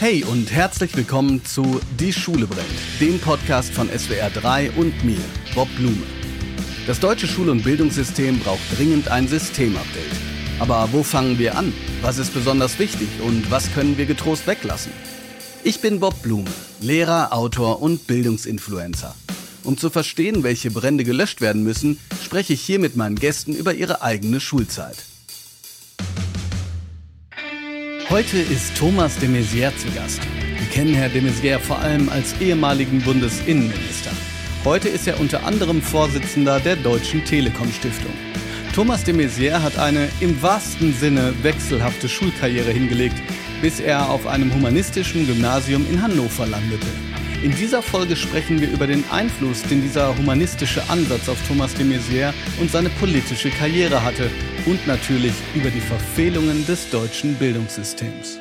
Hey und herzlich willkommen zu Die Schule brennt, dem Podcast von SWR 3 und mir, Bob Blume. Das deutsche Schul- und Bildungssystem braucht dringend ein Systemupdate. Aber wo fangen wir an? Was ist besonders wichtig und was können wir getrost weglassen? Ich bin Bob Blume, Lehrer, Autor und Bildungsinfluencer. Um zu verstehen, welche Brände gelöscht werden müssen, spreche ich hier mit meinen Gästen über ihre eigene Schulzeit. Heute ist Thomas de Maizière zu Gast. Wir kennen Herr de Maizière vor allem als ehemaligen Bundesinnenminister. Heute ist er unter anderem Vorsitzender der Deutschen Telekom Stiftung. Thomas de Maizière hat eine im wahrsten Sinne wechselhafte Schulkarriere hingelegt, bis er auf einem humanistischen Gymnasium in Hannover landete. In dieser Folge sprechen wir über den Einfluss, den dieser humanistische Ansatz auf Thomas de Maizière und seine politische Karriere hatte und natürlich über die Verfehlungen des deutschen Bildungssystems.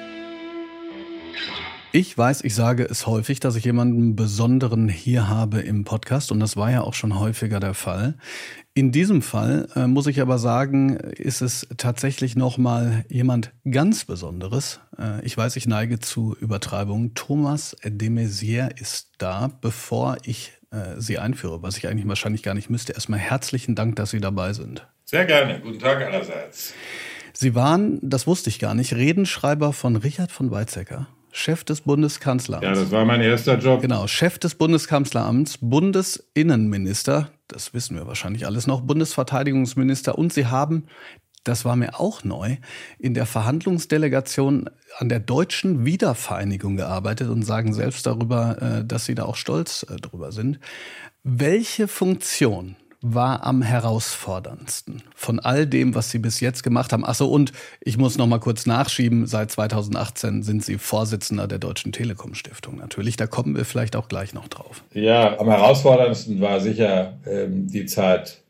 Ich weiß, ich sage es häufig, dass ich jemanden Besonderen hier habe im Podcast und das war ja auch schon häufiger der Fall. In diesem Fall äh, muss ich aber sagen, ist es tatsächlich nochmal jemand ganz Besonderes. Äh, ich weiß, ich neige zu Übertreibungen. Thomas de Maizière ist da, bevor ich äh, Sie einführe, was ich eigentlich wahrscheinlich gar nicht müsste. Erstmal herzlichen Dank, dass Sie dabei sind. Sehr gerne. Guten Tag allerseits. Sie waren, das wusste ich gar nicht, Redenschreiber von Richard von Weizsäcker. Chef des Bundeskanzleramts. Ja, das war mein erster Job. Genau, Chef des Bundeskanzleramts, Bundesinnenminister, das wissen wir wahrscheinlich alles noch, Bundesverteidigungsminister und Sie haben, das war mir auch neu, in der Verhandlungsdelegation an der deutschen Wiedervereinigung gearbeitet und sagen selbst darüber, äh, dass Sie da auch stolz äh, drüber sind. Welche Funktion war am herausforderndsten von all dem, was Sie bis jetzt gemacht haben? Achso, und ich muss noch mal kurz nachschieben, seit 2018 sind Sie Vorsitzender der Deutschen Telekom Stiftung natürlich. Da kommen wir vielleicht auch gleich noch drauf. Ja, am herausforderndsten war sicher ähm, die Zeit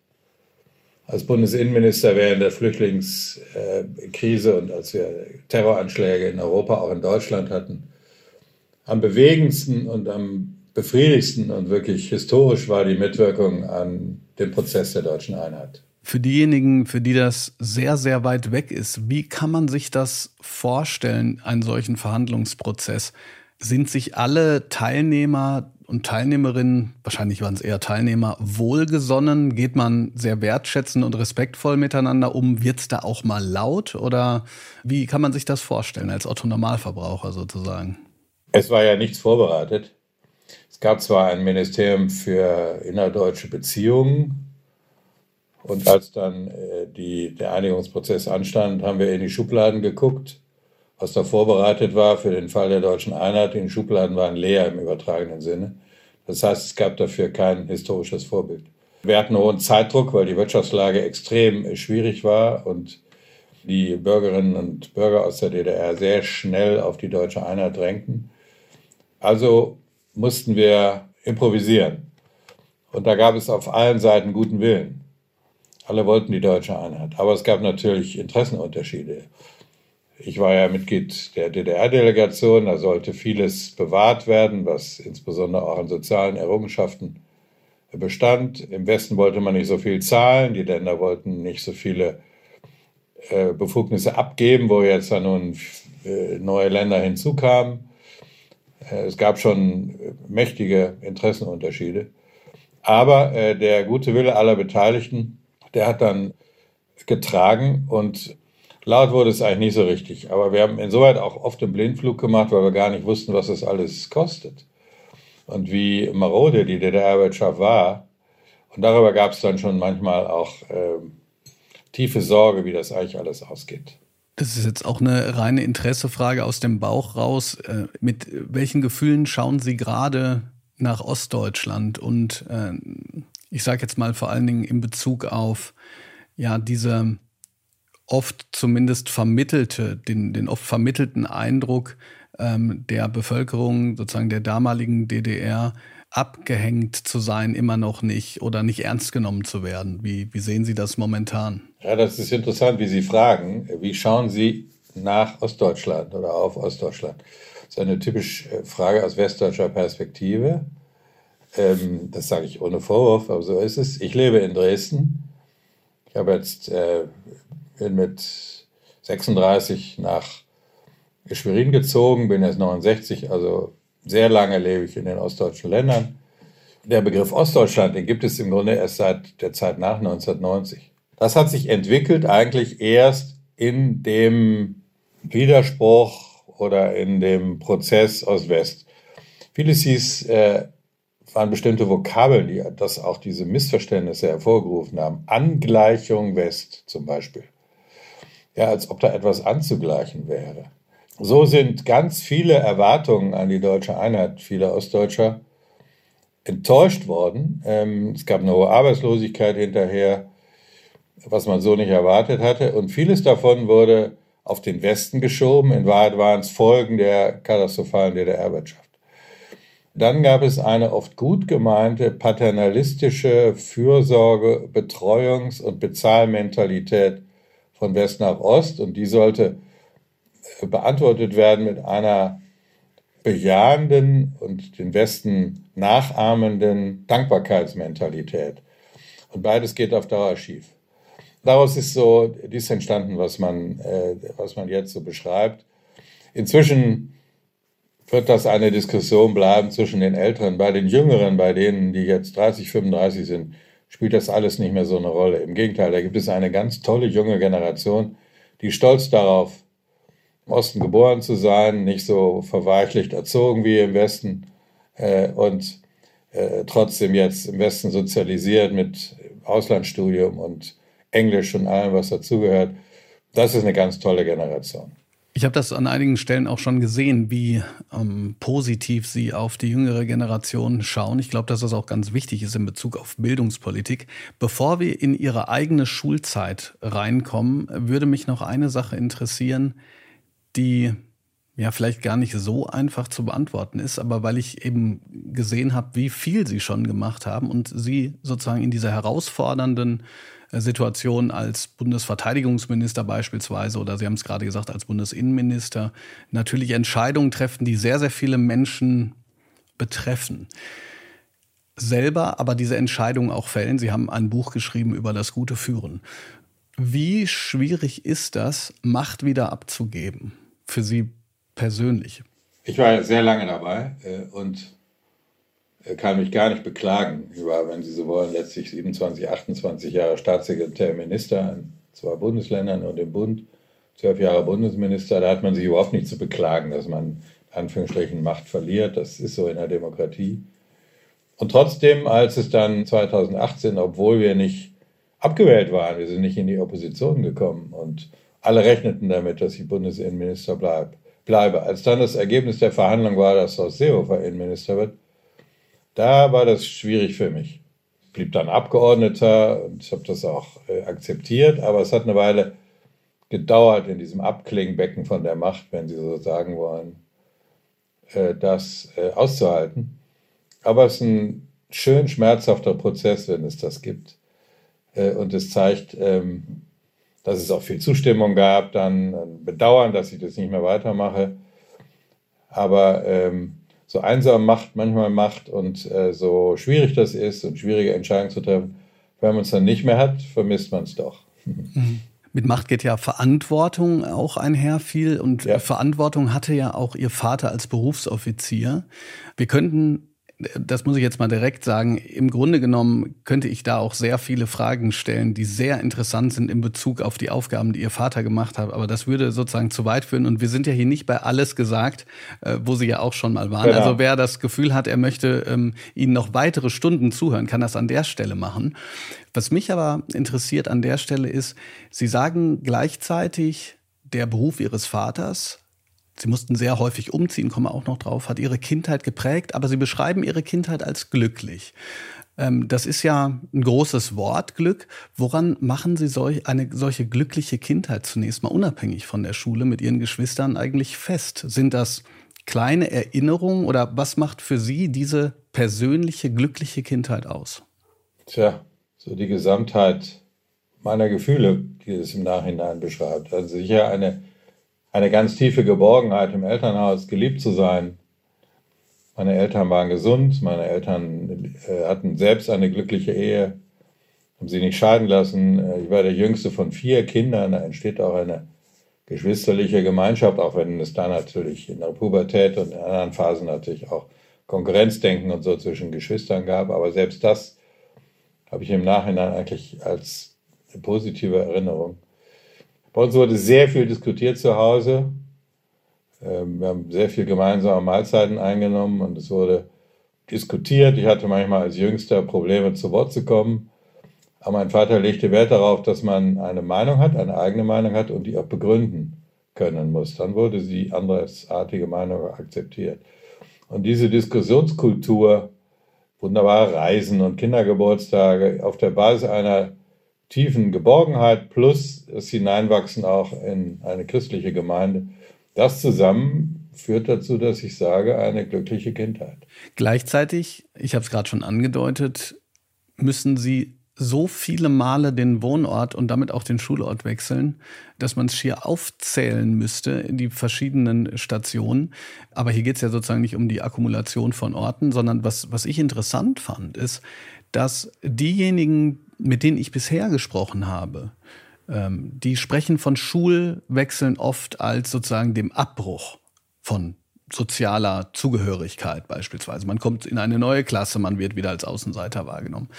als Bundesinnenminister während der Flüchtlingskrise und als wir Terroranschläge in Europa, auch in Deutschland hatten. Am bewegendsten und am befriedigsten und wirklich historisch war die Mitwirkung an dem Prozess der deutschen Einheit. Für diejenigen, für die das sehr, sehr weit weg ist, wie kann man sich das vorstellen, einen solchen Verhandlungsprozess? Sind sich alle Teilnehmer und Teilnehmerinnen, wahrscheinlich waren es eher Teilnehmer, wohlgesonnen? Geht man sehr wertschätzend und respektvoll miteinander um? Wird es da auch mal laut? Oder wie kann man sich das vorstellen als Otto Normalverbraucher sozusagen? Es war ja nichts vorbereitet. Es gab zwar ein Ministerium für innerdeutsche Beziehungen und als dann äh, die, der Einigungsprozess anstand, haben wir in die Schubladen geguckt, was da vorbereitet war für den Fall der deutschen Einheit. Die Schubladen waren leer im übertragenen Sinne. Das heißt, es gab dafür kein historisches Vorbild. Wir hatten hohen Zeitdruck, weil die Wirtschaftslage extrem schwierig war und die Bürgerinnen und Bürger aus der DDR sehr schnell auf die deutsche Einheit drängten. Also mussten wir improvisieren. Und da gab es auf allen Seiten guten Willen. Alle wollten die deutsche Einheit. Aber es gab natürlich Interessenunterschiede. Ich war ja Mitglied der DDR-Delegation. Da sollte vieles bewahrt werden, was insbesondere auch an sozialen Errungenschaften bestand. Im Westen wollte man nicht so viel zahlen. Die Länder wollten nicht so viele äh, Befugnisse abgeben, wo jetzt dann nun äh, neue Länder hinzukamen. Äh, es gab schon mächtige Interessenunterschiede. Aber äh, der gute Wille aller Beteiligten, der hat dann getragen und laut wurde es eigentlich nicht so richtig. Aber wir haben insoweit auch oft einen Blindflug gemacht, weil wir gar nicht wussten, was das alles kostet und wie marode die DDR-Wirtschaft war. Und darüber gab es dann schon manchmal auch äh, tiefe Sorge, wie das eigentlich alles ausgeht. Das ist jetzt auch eine reine Interessefrage aus dem Bauch raus. Äh, mit welchen Gefühlen schauen Sie gerade nach Ostdeutschland? Und äh, ich sage jetzt mal vor allen Dingen in Bezug auf ja diese oft zumindest vermittelte, den, den oft vermittelten Eindruck ähm, der Bevölkerung sozusagen der damaligen DDR, abgehängt zu sein, immer noch nicht oder nicht ernst genommen zu werden. Wie, wie sehen Sie das momentan? Ja, das ist interessant, wie Sie fragen. Wie schauen Sie nach Ostdeutschland oder auf Ostdeutschland? Das ist eine typische äh, Frage aus westdeutscher Perspektive. Ähm, das sage ich ohne Vorwurf, aber so ist es. Ich lebe in Dresden. Ich habe jetzt äh, bin mit 36 nach Schwerin gezogen, bin jetzt 69, also sehr lange lebe ich in den ostdeutschen Ländern. Der Begriff Ostdeutschland, den gibt es im Grunde erst seit der Zeit nach 1990. Das hat sich entwickelt eigentlich erst in dem Widerspruch oder in dem Prozess Ost-West. Vieles hieß, äh, waren bestimmte Vokabeln, die das auch diese Missverständnisse hervorgerufen haben. Angleichung West zum Beispiel. Ja, als ob da etwas anzugleichen wäre. So sind ganz viele Erwartungen an die deutsche Einheit vieler Ostdeutscher enttäuscht worden. Ähm, es gab eine hohe Arbeitslosigkeit hinterher, was man so nicht erwartet hatte. Und vieles davon wurde auf den Westen geschoben. In Wahrheit waren es Folgen der katastrophalen DDR-Wirtschaft. Dann gab es eine oft gut gemeinte paternalistische Fürsorge, Betreuungs- und Bezahlmentalität von West nach Ost und die sollte beantwortet werden mit einer bejahenden und den Westen nachahmenden Dankbarkeitsmentalität. Und beides geht auf Dauer schief. Daraus ist so dies entstanden, was man, äh, was man jetzt so beschreibt. Inzwischen wird das eine Diskussion bleiben zwischen den Älteren. Bei den Jüngeren, bei denen, die jetzt 30, 35 sind, spielt das alles nicht mehr so eine Rolle. Im Gegenteil, da gibt es eine ganz tolle junge Generation, die stolz darauf, im Osten geboren zu sein, nicht so verweichlicht erzogen wie im Westen äh, und äh, trotzdem jetzt im Westen sozialisiert mit Auslandsstudium und Englisch und allem, was dazugehört. Das ist eine ganz tolle Generation. Ich habe das an einigen Stellen auch schon gesehen, wie ähm, positiv Sie auf die jüngere Generation schauen. Ich glaube, dass das auch ganz wichtig ist in Bezug auf Bildungspolitik. Bevor wir in Ihre eigene Schulzeit reinkommen, würde mich noch eine Sache interessieren, die ja vielleicht gar nicht so einfach zu beantworten ist, aber weil ich eben gesehen habe, wie viel Sie schon gemacht haben und Sie sozusagen in dieser herausfordernden äh, Situation als Bundesverteidigungsminister beispielsweise oder Sie haben es gerade gesagt als Bundesinnenminister natürlich Entscheidungen treffen, die sehr, sehr viele Menschen betreffen. Selber aber diese Entscheidungen auch fällen. Sie haben ein Buch geschrieben über das gute Führen. Wie schwierig ist das, Macht wieder abzugeben für Sie persönlich? Ich war sehr lange dabei äh, und kann mich gar nicht beklagen. War, wenn Sie so wollen, letztlich 27, 28 Jahre Staatssekretär, Minister in zwei Bundesländern und im Bund, zwölf Jahre Bundesminister. Da hat man sich überhaupt nicht zu beklagen, dass man in Anführungsstrichen Macht verliert. Das ist so in der Demokratie. Und trotzdem, als es dann 2018, obwohl wir nicht abgewählt waren, wir sind nicht in die Opposition gekommen und alle rechneten damit, dass ich Bundesinnenminister bleib, bleibe. Als dann das Ergebnis der Verhandlung war, dass Horst Seehofer Innenminister wird, da war das schwierig für mich. Ich blieb dann Abgeordneter und ich habe das auch äh, akzeptiert, aber es hat eine Weile gedauert in diesem Abklingbecken von der Macht, wenn Sie so sagen wollen, äh, das äh, auszuhalten. Aber es ist ein schön schmerzhafter Prozess, wenn es das gibt. Äh, und es zeigt, ähm, dass es auch viel Zustimmung gab, dann ein Bedauern, dass ich das nicht mehr weitermache. Aber ähm, so einsam macht, manchmal macht und äh, so schwierig das ist und schwierige Entscheidungen zu treffen, wenn man es dann nicht mehr hat, vermisst man es doch. Mhm. Mit Macht geht ja Verantwortung auch einher viel und ja. Verantwortung hatte ja auch Ihr Vater als Berufsoffizier. Wir könnten das muss ich jetzt mal direkt sagen, im Grunde genommen könnte ich da auch sehr viele Fragen stellen, die sehr interessant sind in Bezug auf die Aufgaben, die Ihr Vater gemacht hat. Aber das würde sozusagen zu weit führen. Und wir sind ja hier nicht bei alles gesagt, äh, wo Sie ja auch schon mal waren. Genau. Also wer das Gefühl hat, er möchte ähm, Ihnen noch weitere Stunden zuhören, kann das an der Stelle machen. Was mich aber interessiert an der Stelle ist, Sie sagen gleichzeitig, der Beruf Ihres Vaters Sie mussten sehr häufig umziehen, kommen auch noch drauf, hat ihre Kindheit geprägt, aber sie beschreiben ihre Kindheit als glücklich. Ähm, das ist ja ein großes Wort, Glück. Woran machen Sie solch, eine solche glückliche Kindheit zunächst mal unabhängig von der Schule mit Ihren Geschwistern eigentlich fest? Sind das kleine Erinnerungen oder was macht für Sie diese persönliche, glückliche Kindheit aus? Tja, so die Gesamtheit meiner Gefühle, die es im Nachhinein beschreibt. Also sicher eine eine ganz tiefe Geborgenheit im Elternhaus, geliebt zu sein. Meine Eltern waren gesund, meine Eltern äh, hatten selbst eine glückliche Ehe, haben sie nicht scheiden lassen. Äh, ich war der jüngste von vier Kindern, da entsteht auch eine geschwisterliche Gemeinschaft, auch wenn es da natürlich in der Pubertät und in anderen Phasen natürlich auch Konkurrenzdenken und so zwischen Geschwistern gab. Aber selbst das habe ich im Nachhinein eigentlich als positive Erinnerung. Bei uns wurde sehr viel diskutiert zu Hause. Ähm, wir haben sehr viel gemeinsame Mahlzeiten eingenommen und es wurde diskutiert. Ich hatte manchmal als Jüngster Probleme, zu Wort zu kommen. Aber mein Vater legte Wert darauf, dass man eine Meinung hat, eine eigene Meinung hat und die auch begründen können muss. Dann wurde die andersartige Meinung akzeptiert. Und diese Diskussionskultur, wunderbare Reisen und Kindergeburtstage auf der Basis einer tiefen Geborgenheit plus das Hineinwachsen auch in eine christliche Gemeinde, das zusammen führt dazu, dass ich sage, eine glückliche Kindheit. Gleichzeitig, ich habe es gerade schon angedeutet, müssen Sie so viele Male den Wohnort und damit auch den Schulort wechseln, dass man es schier aufzählen müsste die verschiedenen Stationen. Aber hier geht es ja sozusagen nicht um die Akkumulation von Orten, sondern was, was ich interessant fand, ist, dass diejenigen, mit denen ich bisher gesprochen habe, ähm, die sprechen von Schulwechseln oft als sozusagen dem Abbruch von sozialer Zugehörigkeit beispielsweise. Man kommt in eine neue Klasse, man wird wieder als Außenseiter wahrgenommen.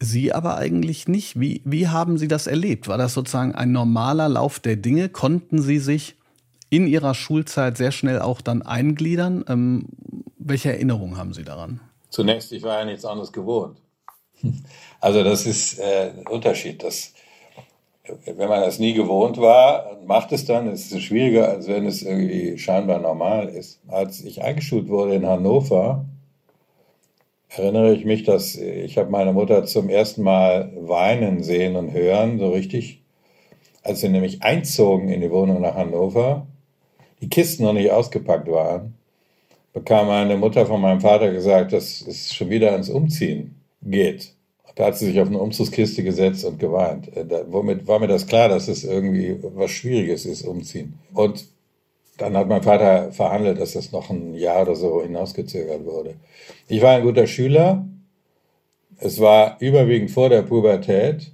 Sie aber eigentlich nicht. Wie, wie haben Sie das erlebt? War das sozusagen ein normaler Lauf der Dinge? Konnten Sie sich in Ihrer Schulzeit sehr schnell auch dann eingliedern? Ähm, welche Erinnerungen haben Sie daran? Zunächst, ich war ja nichts anderes gewohnt. Also das ist äh, ein Unterschied. Das, wenn man das nie gewohnt war macht es dann, ist es schwieriger, als wenn es irgendwie scheinbar normal ist. Als ich eingeschult wurde in Hannover, erinnere ich mich, dass ich habe meine Mutter zum ersten Mal weinen sehen und hören, so richtig, als wir nämlich einzogen in die Wohnung nach Hannover, die Kisten noch nicht ausgepackt waren, bekam meine Mutter von meinem Vater gesagt, dass es schon wieder ans Umziehen geht. Da hat sie sich auf eine Umzugskiste gesetzt und geweint. Äh, da, womit war mir das klar, dass es irgendwie was Schwieriges ist, umziehen. Und dann hat mein Vater verhandelt, dass das noch ein Jahr oder so hinausgezögert wurde. Ich war ein guter Schüler. Es war überwiegend vor der Pubertät.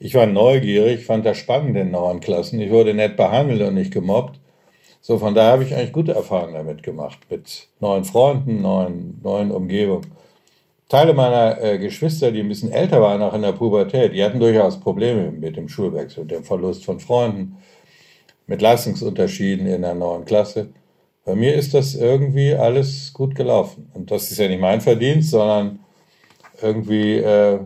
Ich war neugierig, fand das spannend in neuen Klassen. Ich wurde nett behandelt und nicht gemobbt. So, von daher habe ich eigentlich gute Erfahrungen damit gemacht. Mit neuen Freunden, neuen, neuen Umgebungen. Teile meiner äh, Geschwister, die ein bisschen älter waren, auch in der Pubertät, die hatten durchaus Probleme mit dem Schulwechsel, dem Verlust von Freunden, mit Leistungsunterschieden in der neuen Klasse. Bei mir ist das irgendwie alles gut gelaufen. Und das ist ja nicht mein Verdienst, sondern irgendwie äh,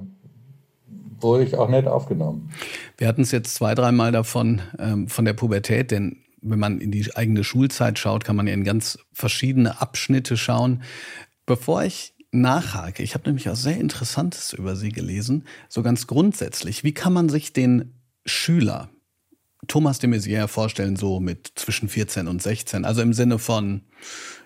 wurde ich auch nett aufgenommen. Wir hatten es jetzt zwei, dreimal davon, ähm, von der Pubertät, denn wenn man in die eigene Schulzeit schaut, kann man ja in ganz verschiedene Abschnitte schauen. Bevor ich nachhake. Ich habe nämlich auch sehr Interessantes über Sie gelesen, so ganz grundsätzlich. Wie kann man sich den Schüler Thomas de Maizière vorstellen, so mit zwischen 14 und 16? Also im Sinne von,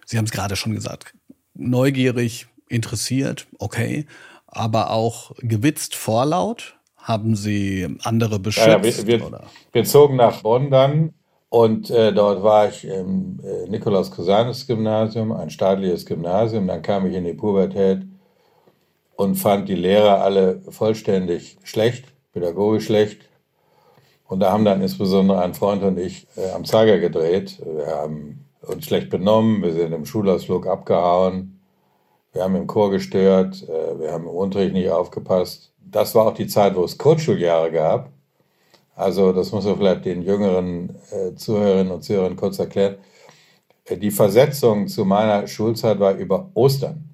Sie haben es gerade schon gesagt, neugierig, interessiert, okay, aber auch gewitzt, vorlaut? Haben Sie andere beschützt? Ja, wir, wir, wir, zogen nach Bonn dann und äh, dort war ich im äh, Nikolaus Cusanus Gymnasium, ein staatliches Gymnasium. Dann kam ich in die Pubertät und fand die Lehrer alle vollständig schlecht, pädagogisch schlecht. Und da haben dann insbesondere ein Freund und ich äh, am Zeiger gedreht. Wir haben uns schlecht benommen, wir sind im Schulausflug abgehauen, wir haben im Chor gestört, äh, wir haben im Unterricht nicht aufgepasst. Das war auch die Zeit, wo es Kurzschuljahre gab. Also das muss man vielleicht den jüngeren äh, Zuhörerinnen und Zuhörern kurz erklären. Äh, die Versetzung zu meiner Schulzeit war über Ostern.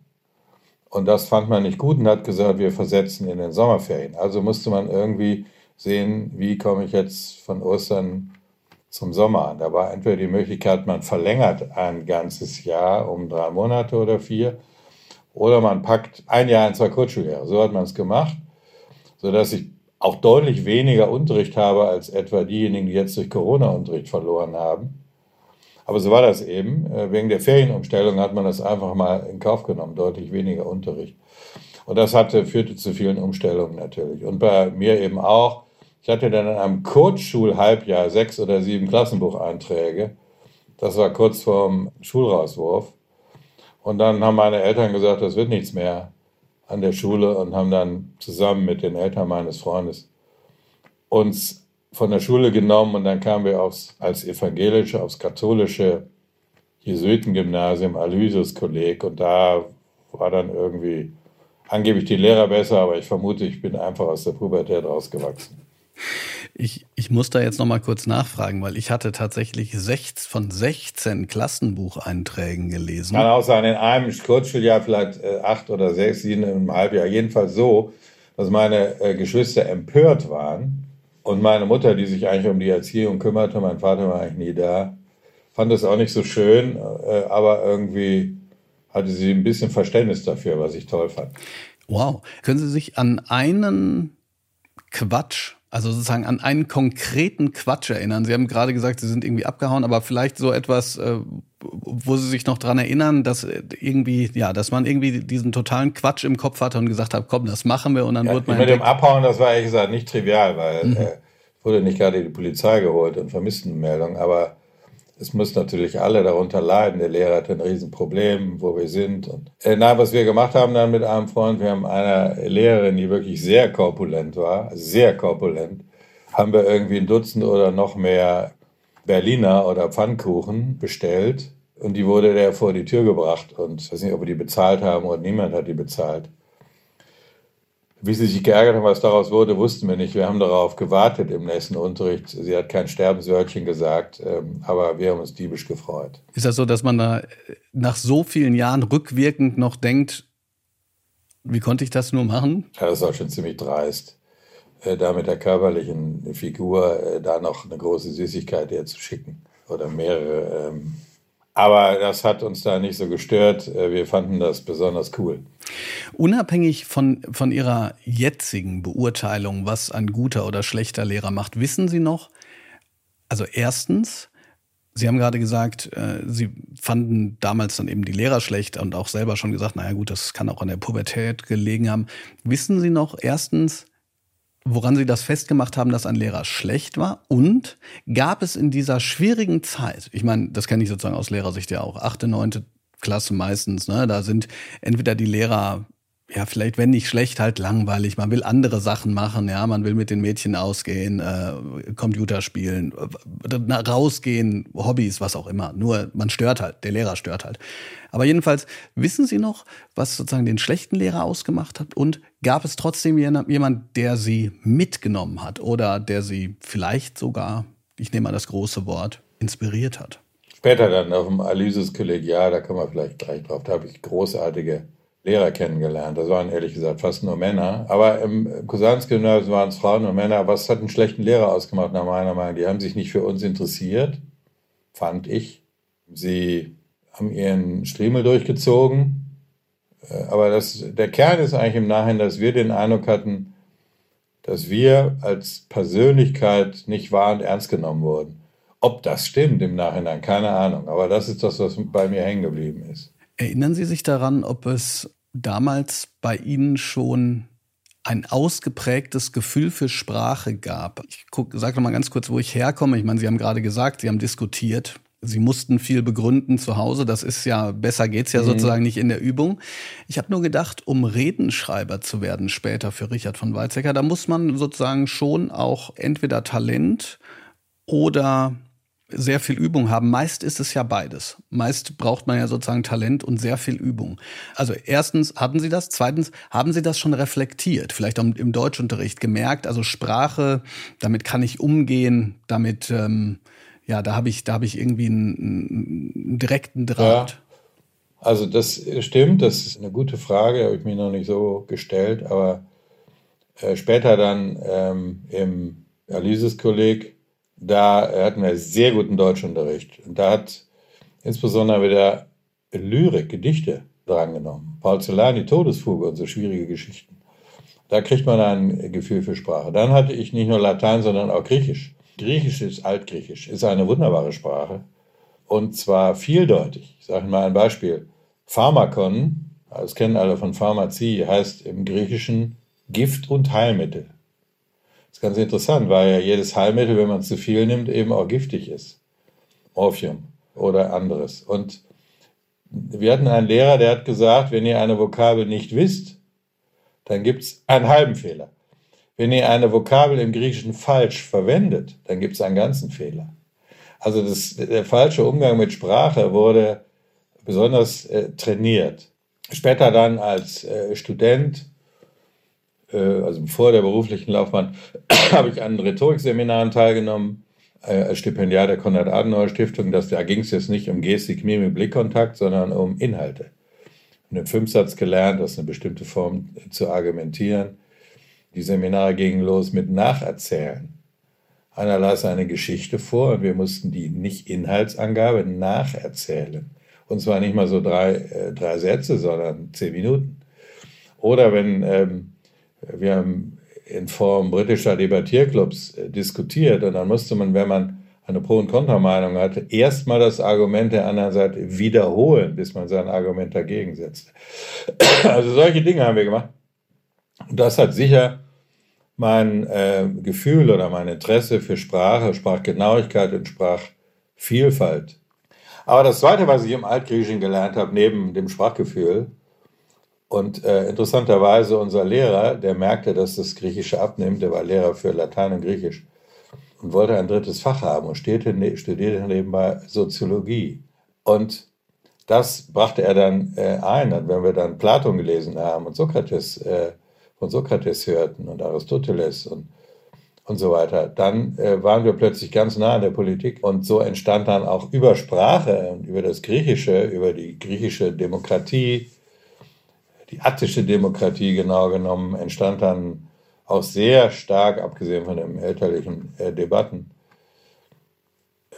Und das fand man nicht gut und hat gesagt, wir versetzen in den Sommerferien. Also musste man irgendwie sehen, wie komme ich jetzt von Ostern zum Sommer. Da war entweder die Möglichkeit, man verlängert ein ganzes Jahr um drei Monate oder vier, oder man packt ein Jahr in zwei Kurzschuljahre. So hat man es gemacht, sodass ich auch deutlich weniger Unterricht habe als etwa diejenigen, die jetzt durch Corona Unterricht verloren haben. Aber so war das eben. Äh, wegen der Ferienumstellung hat man das einfach mal in Kauf genommen, deutlich weniger Unterricht. Und das hatte, führte zu vielen Umstellungen natürlich. Und bei mir eben auch. Ich hatte dann in einem Kurzschulhalbjahr sechs oder sieben Klassenbucheinträge. Das war kurz vorm Schulrauswurf. Und dann haben meine Eltern gesagt, das wird nichts mehr an der Schule und haben dann zusammen mit den Eltern meines Freundes uns von der Schule genommen und dann kamen wir aufs, als evangelische, aufs katholische Jesuitengymnasium, Aloysius-Kolleg und da war dann irgendwie angeblich die Lehrer besser, aber ich vermute, ich bin einfach aus der Pubertät rausgewachsen. Ich, ich muss da jetzt noch mal kurz nachfragen, weil ich hatte tatsächlich sechs, von 16 Klassenbucheinträgen gelesen. Kann auch sein, in einem Kurzschuljahr vielleicht äh, acht oder sechs, sieben im Halbjahr. Jedenfalls so, dass meine äh, Geschwister empört waren und meine Mutter, die sich eigentlich um die Erziehung kümmerte, mein Vater war eigentlich nie da, fand es auch nicht so schön, äh, aber irgendwie hatte sie ein bisschen Verständnis dafür, was ich toll fand. Wow. Können Sie sich an einen Quatsch also sozusagen an einen konkreten Quatsch erinnern. Sie haben gerade gesagt, Sie sind irgendwie abgehauen, aber vielleicht so etwas, äh, wo Sie sich noch dran erinnern, dass irgendwie, ja, dass man irgendwie diesen totalen Quatsch im Kopf hatte und gesagt hat, komm, das machen wir und dann ja, wurde man. Mit dem Abhauen, das war ehrlich gesagt nicht trivial, weil mhm. äh, wurde nicht gerade die Polizei geholt und Vermisstenmeldung, aber es muss natürlich alle darunter leiden. Der Lehrer hat ein Riesenproblem, wo wir sind. Und, äh, na, was wir gemacht haben dann mit einem Freund, wir haben einer Lehrerin, die wirklich sehr korpulent war, sehr korpulent, haben wir irgendwie ein Dutzend oder noch mehr Berliner oder Pfannkuchen bestellt. Und die wurde der vor die Tür gebracht. Und ich weiß nicht, ob wir die bezahlt haben oder niemand hat die bezahlt. Wie sie sich geärgert haben, was daraus wurde, wussten wir nicht. Wir haben darauf gewartet im nächsten Unterricht. Sie hat kein Sterbenswörtchen gesagt, ähm, aber wir haben uns diebisch gefreut. Ist das so, dass man da nach so vielen Jahren rückwirkend noch denkt, wie konnte ich das nur machen? Ja, das war schon ziemlich dreist, äh, da mit der körperlichen Figur äh, da noch eine große Süßigkeit herzuschicken oder mehrere. Ähm, aber das hat uns da nicht so gestört. Äh, wir fanden das besonders cool. Unabhängig von, von Ihrer jetzigen Beurteilung, was ein guter oder schlechter Lehrer macht, wissen Sie noch, also erstens, Sie haben gerade gesagt, äh, Sie fanden damals dann eben die Lehrer schlecht und auch selber schon gesagt, naja gut, das kann auch an der Pubertät gelegen haben. Wissen Sie noch erstens, woran Sie das festgemacht haben, dass ein Lehrer schlecht war? Und gab es in dieser schwierigen Zeit, ich meine, das kenne ich sozusagen aus Lehrersicht ja auch, achte, neunte Klasse meistens, ne, da sind entweder die Lehrer ja, vielleicht wenn nicht schlecht, halt langweilig. Man will andere Sachen machen, ja, man will mit den Mädchen ausgehen, äh, Computer spielen, äh, rausgehen, Hobbys, was auch immer. Nur man stört halt, der Lehrer stört halt. Aber jedenfalls, wissen Sie noch, was sozusagen den schlechten Lehrer ausgemacht hat? Und gab es trotzdem jemand, der Sie mitgenommen hat oder der Sie vielleicht sogar, ich nehme mal das große Wort, inspiriert hat? Später dann auf dem Alysis Kollegial, da kommen wir vielleicht gleich drauf, da habe ich großartige Lehrer kennengelernt. Das waren ehrlich gesagt fast nur Männer. Aber im Kusanski-Gymnasium waren es Frauen und Männer. Was hat einen schlechten Lehrer ausgemacht, nach meiner Meinung? Die haben sich nicht für uns interessiert, fand ich. Sie haben ihren Striemel durchgezogen. Äh, aber das, der Kern ist eigentlich im Nachhinein, dass wir den Eindruck hatten, dass wir als Persönlichkeit nicht wahr und ernst genommen wurden. Ob das stimmt im Nachhinein, keine Ahnung. Aber das ist das, was bei mir hängen geblieben ist. Erinnern Sie sich daran, ob es damals bei Ihnen schon ein ausgeprägtes Gefühl für Sprache gab? Ich sage noch mal ganz kurz, wo ich herkomme. Ich meine, Sie haben gerade gesagt, Sie haben diskutiert. Sie mussten viel begründen zu Hause. Das ist ja, besser geht's ja mhm. sozusagen nicht in der Übung. Ich habe nur gedacht, um Redenschreiber zu werden später für Richard von Weizsäcker, da muss man sozusagen schon auch entweder Talent oder sehr viel Übung haben. Meist ist es ja beides. Meist braucht man ja sozusagen Talent und sehr viel Übung. Also erstens hatten Sie das, zweitens haben Sie das schon reflektiert, vielleicht auch im Deutschunterricht gemerkt. Also Sprache, damit kann ich umgehen, damit ähm, ja, da habe ich, da habe ich irgendwie einen, einen direkten Draht. Ja. Also das stimmt, das ist eine gute Frage, habe ich mir noch nicht so gestellt, aber äh, später dann ähm, im Alises-Kolleg da hatten wir sehr guten Deutschunterricht. Und da hat insbesondere wieder Lyrik, Gedichte drangenommen. Paul Celan, Todesfuge und so schwierige Geschichten. Da kriegt man ein Gefühl für Sprache. Dann hatte ich nicht nur Latein, sondern auch Griechisch. Griechisch ist Altgriechisch, ist eine wunderbare Sprache. Und zwar vieldeutig. Ich sage mal ein Beispiel. Pharmakon, das kennen alle von Pharmazie, heißt im Griechischen Gift und Heilmittel. Das ist ganz interessant, weil ja jedes Heilmittel, wenn man zu viel nimmt, eben auch giftig ist. Morphium oder anderes. Und wir hatten einen Lehrer, der hat gesagt, wenn ihr eine Vokabel nicht wisst, dann gibt es einen halben Fehler. Wenn ihr eine Vokabel im Griechischen falsch verwendet, dann gibt es einen ganzen Fehler. Also das, der falsche Umgang mit Sprache wurde besonders äh, trainiert. Später dann als äh, Student, also vor der beruflichen Laufbahn, habe ich an Rhetorikseminaren teilgenommen, äh, als Stipendiat der Konrad-Adenauer-Stiftung. Da ging es jetzt nicht um Gestik, Mimik, Blickkontakt, sondern um Inhalte. Und im Fünfsatz gelernt, ist eine bestimmte Form zu argumentieren. Die Seminare gingen los mit Nacherzählen. Einer las eine Geschichte vor und wir mussten die nicht Inhaltsangabe nacherzählen. Und zwar nicht mal so drei, äh, drei Sätze, sondern zehn Minuten. Oder wenn ähm, wir haben in Form britischer Debattierclubs äh, diskutiert und dann musste man, wenn man eine Pro- und Kontrameinung hatte, erstmal das Argument der anderen Seite wiederholen, bis man sein Argument dagegen setzte. Also solche Dinge haben wir gemacht. Und das hat sicher mein äh, Gefühl oder mein Interesse für Sprache, Sprachgenauigkeit und Sprachvielfalt. Aber das Zweite, was ich im Altgriechischen gelernt habe, neben dem Sprachgefühl, und äh, interessanterweise unser Lehrer, der merkte, dass das Griechische abnimmt, der war Lehrer für Latein und Griechisch und wollte ein drittes Fach haben und studierte, ne, studierte nebenbei Soziologie. Und das brachte er dann äh, ein, und wenn wir dann Platon gelesen haben und Sokrates äh, von Sokrates hörten und Aristoteles und, und so weiter, dann äh, waren wir plötzlich ganz nah an der Politik. Und so entstand dann auch über Sprache und über das Griechische, über die griechische Demokratie, die attische Demokratie genau genommen, entstand dann auch sehr stark, abgesehen von den elterlichen äh, Debatten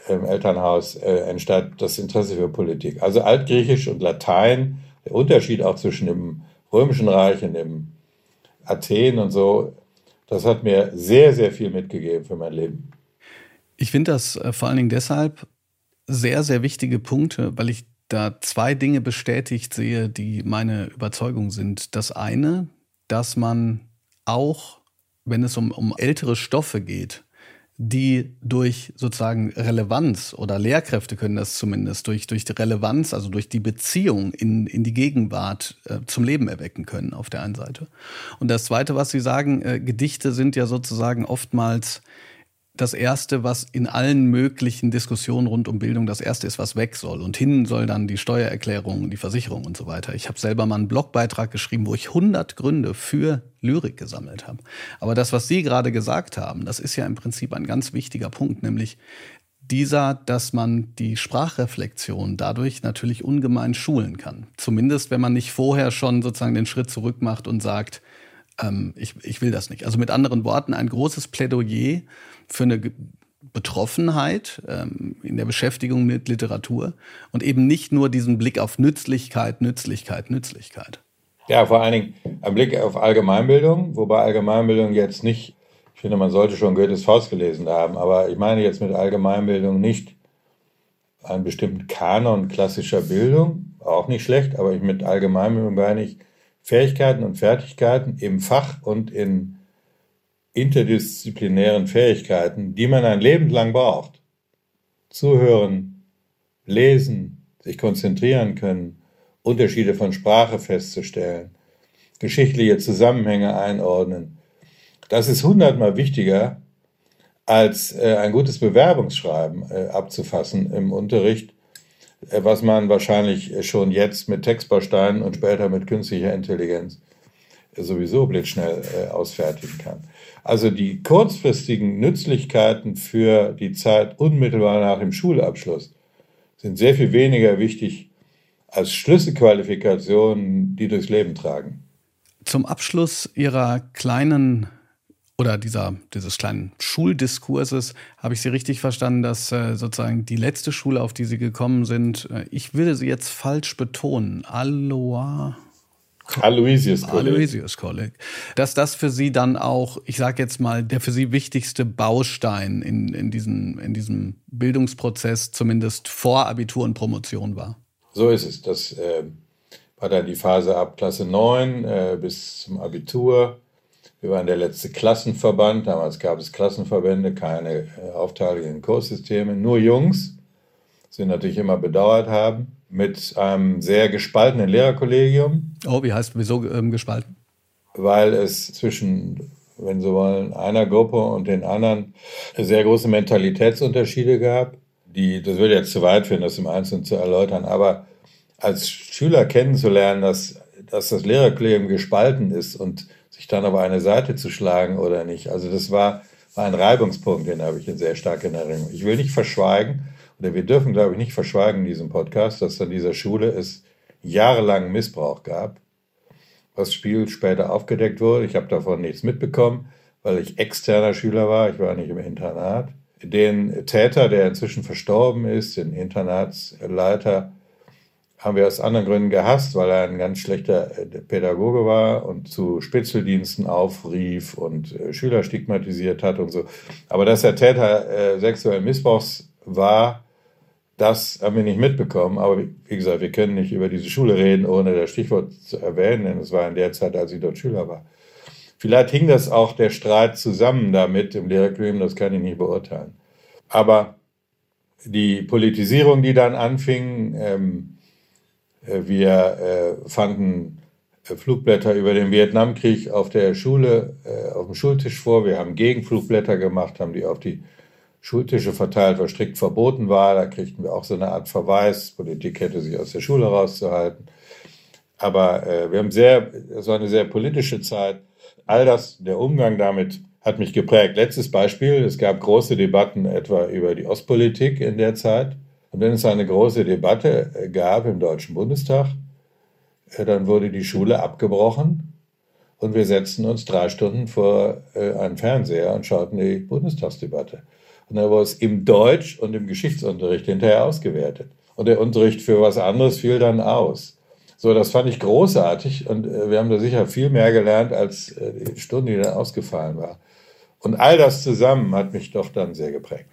im Elternhaus, äh, entstand das Interesse für Politik. Also Altgriechisch und Latein, der Unterschied auch zwischen dem Römischen Reich und dem Athen und so, das hat mir sehr, sehr viel mitgegeben für mein Leben. Ich finde das äh, vor allen Dingen deshalb sehr, sehr wichtige Punkte, weil ich da zwei Dinge bestätigt sehe, die meine Überzeugung sind. Das eine, dass man auch, wenn es um, um ältere Stoffe geht, die durch sozusagen Relevanz oder Lehrkräfte können das zumindest durch, durch die Relevanz, also durch die Beziehung in, in die Gegenwart äh, zum Leben erwecken können auf der einen Seite. Und das Zweite, was Sie sagen, äh, Gedichte sind ja sozusagen oftmals das Erste, was in allen möglichen Diskussionen rund um Bildung das Erste ist, was weg soll. Und hin soll dann die Steuererklärung, die Versicherung und so weiter. Ich habe selber mal einen Blogbeitrag geschrieben, wo ich 100 Gründe für Lyrik gesammelt habe. Aber das, was Sie gerade gesagt haben, das ist ja im Prinzip ein ganz wichtiger Punkt, nämlich dieser, dass man die Sprachreflexion dadurch natürlich ungemein schulen kann. Zumindest, wenn man nicht vorher schon sozusagen den Schritt zurück macht und sagt, ähm, ich, ich will das nicht. Also mit anderen Worten, ein großes Plädoyer für eine Betroffenheit ähm, in der Beschäftigung mit Literatur und eben nicht nur diesen Blick auf Nützlichkeit, Nützlichkeit, Nützlichkeit. Ja, vor allen Dingen ein Blick auf Allgemeinbildung, wobei Allgemeinbildung jetzt nicht, ich finde, man sollte schon Goethes Faust gelesen haben, aber ich meine jetzt mit Allgemeinbildung nicht einen bestimmten Kanon klassischer Bildung, auch nicht schlecht, aber ich mit Allgemeinbildung meine ich Fähigkeiten und Fertigkeiten im Fach und in interdisziplinären Fähigkeiten, die man ein Leben lang braucht. Zuhören, lesen, sich konzentrieren können, Unterschiede von Sprache festzustellen, geschichtliche Zusammenhänge einordnen. Das ist hundertmal wichtiger, als äh, ein gutes Bewerbungsschreiben äh, abzufassen im Unterricht, äh, was man wahrscheinlich schon jetzt mit Textbausteinen und später mit künstlicher Intelligenz sowieso blitzschnell ausfertigen kann. Also die kurzfristigen Nützlichkeiten für die Zeit unmittelbar nach dem Schulabschluss sind sehr viel weniger wichtig als Schlüsselqualifikationen, die durchs Leben tragen. Zum Abschluss Ihrer kleinen oder dieser, dieses kleinen Schuldiskurses habe ich Sie richtig verstanden, dass äh, sozusagen die letzte Schule, auf die Sie gekommen sind, äh, ich würde sie jetzt falsch betonen, Aloha Aloysius Kolleg. Aloysius Kolleg. Dass das für Sie dann auch, ich sage jetzt mal, der für Sie wichtigste Baustein in, in, diesen, in diesem Bildungsprozess, zumindest vor Abitur und Promotion war. So ist es. Das äh, war dann die Phase ab Klasse 9 äh, bis zum Abitur. Wir waren der letzte Klassenverband. Damals gab es Klassenverbände, keine äh, Aufteilung in Kurssysteme, nur Jungs, wir natürlich immer bedauert haben mit einem sehr gespaltenen Lehrerkollegium. Oh, wie heißt, wieso ähm, gespalten? Weil es zwischen wenn Sie wollen, einer Gruppe und den anderen sehr große Mentalitätsunterschiede gab. Die, das würde jetzt zu weit führen, das im Einzelnen zu erläutern, aber als Schüler kennenzulernen, dass, dass das Lehrerkollegium gespalten ist und sich dann auf eine Seite zu schlagen oder nicht, also das war, war ein Reibungspunkt, den habe ich in sehr stark in Erinnerung. Ich will nicht verschweigen, wir dürfen, glaube ich, nicht verschweigen in diesem Podcast, dass an dieser Schule es jahrelang Missbrauch gab was Spiel später aufgedeckt wurde. Ich habe davon nichts mitbekommen, weil ich externer Schüler war. Ich war nicht im Internat. Den Täter, der inzwischen verstorben ist, den Internatsleiter, haben wir aus anderen Gründen gehasst, weil er ein ganz schlechter äh, Pädagoge war und zu Spitzeldiensten aufrief und äh, Schüler stigmatisiert hat und so. Aber dass er Täter äh, sexuellen Missbrauchs war, das haben wir nicht mitbekommen, aber wie gesagt, wir können nicht über diese Schule reden, ohne das Stichwort zu erwähnen, denn es war in der Zeit, als ich dort Schüler war. Vielleicht hing das auch der Streit zusammen damit im Lehrerkollegium, das kann ich nicht beurteilen. Aber die Politisierung, die dann anfing, ähm, äh, wir äh, fanden äh, Flugblätter über den Vietnamkrieg auf der Schule, äh, auf dem Schultisch vor. Wir haben Gegenflugblätter gemacht, haben die auf die Schultische verteilt, was strikt verboten war. Da kriegten wir auch so eine Art Verweis. Politik hätte sich aus der Schule rauszuhalten. Aber äh, wir haben sehr, es war eine sehr politische Zeit. All das, der Umgang damit hat mich geprägt. Letztes Beispiel, es gab große Debatten etwa über die Ostpolitik in der Zeit. Und wenn es eine große Debatte äh, gab im Deutschen Bundestag, äh, dann wurde die Schule abgebrochen und wir setzten uns drei Stunden vor äh, einen Fernseher und schauten die Bundestagsdebatte. Und dann wurde es im Deutsch- und im Geschichtsunterricht hinterher ausgewertet. Und der Unterricht für was anderes fiel dann aus. So, das fand ich großartig und äh, wir haben da sicher viel mehr gelernt als äh, die Stunde, die dann ausgefallen war. Und all das zusammen hat mich doch dann sehr geprägt.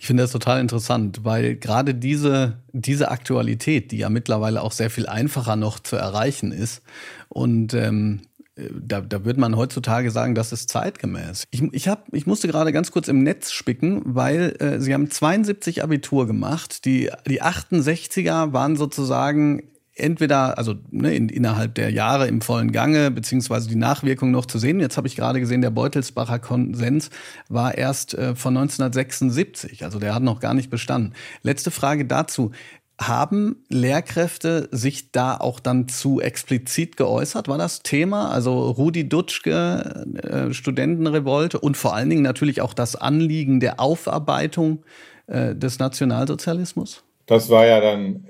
Ich finde das total interessant, weil gerade diese, diese Aktualität, die ja mittlerweile auch sehr viel einfacher noch zu erreichen ist und ähm, da, da würde man heutzutage sagen, das ist zeitgemäß. Ich, ich, hab, ich musste gerade ganz kurz im Netz spicken, weil äh, sie haben 72 Abitur gemacht. Die, die 68er waren sozusagen entweder, also ne, in, innerhalb der Jahre im vollen Gange, beziehungsweise die Nachwirkung noch zu sehen. Jetzt habe ich gerade gesehen, der Beutelsbacher Konsens war erst äh, von 1976, also der hat noch gar nicht bestanden. Letzte Frage dazu. Haben Lehrkräfte sich da auch dann zu explizit geäußert? War das Thema? Also Rudi Dutschke, äh, Studentenrevolte und vor allen Dingen natürlich auch das Anliegen der Aufarbeitung äh, des Nationalsozialismus? Das war ja dann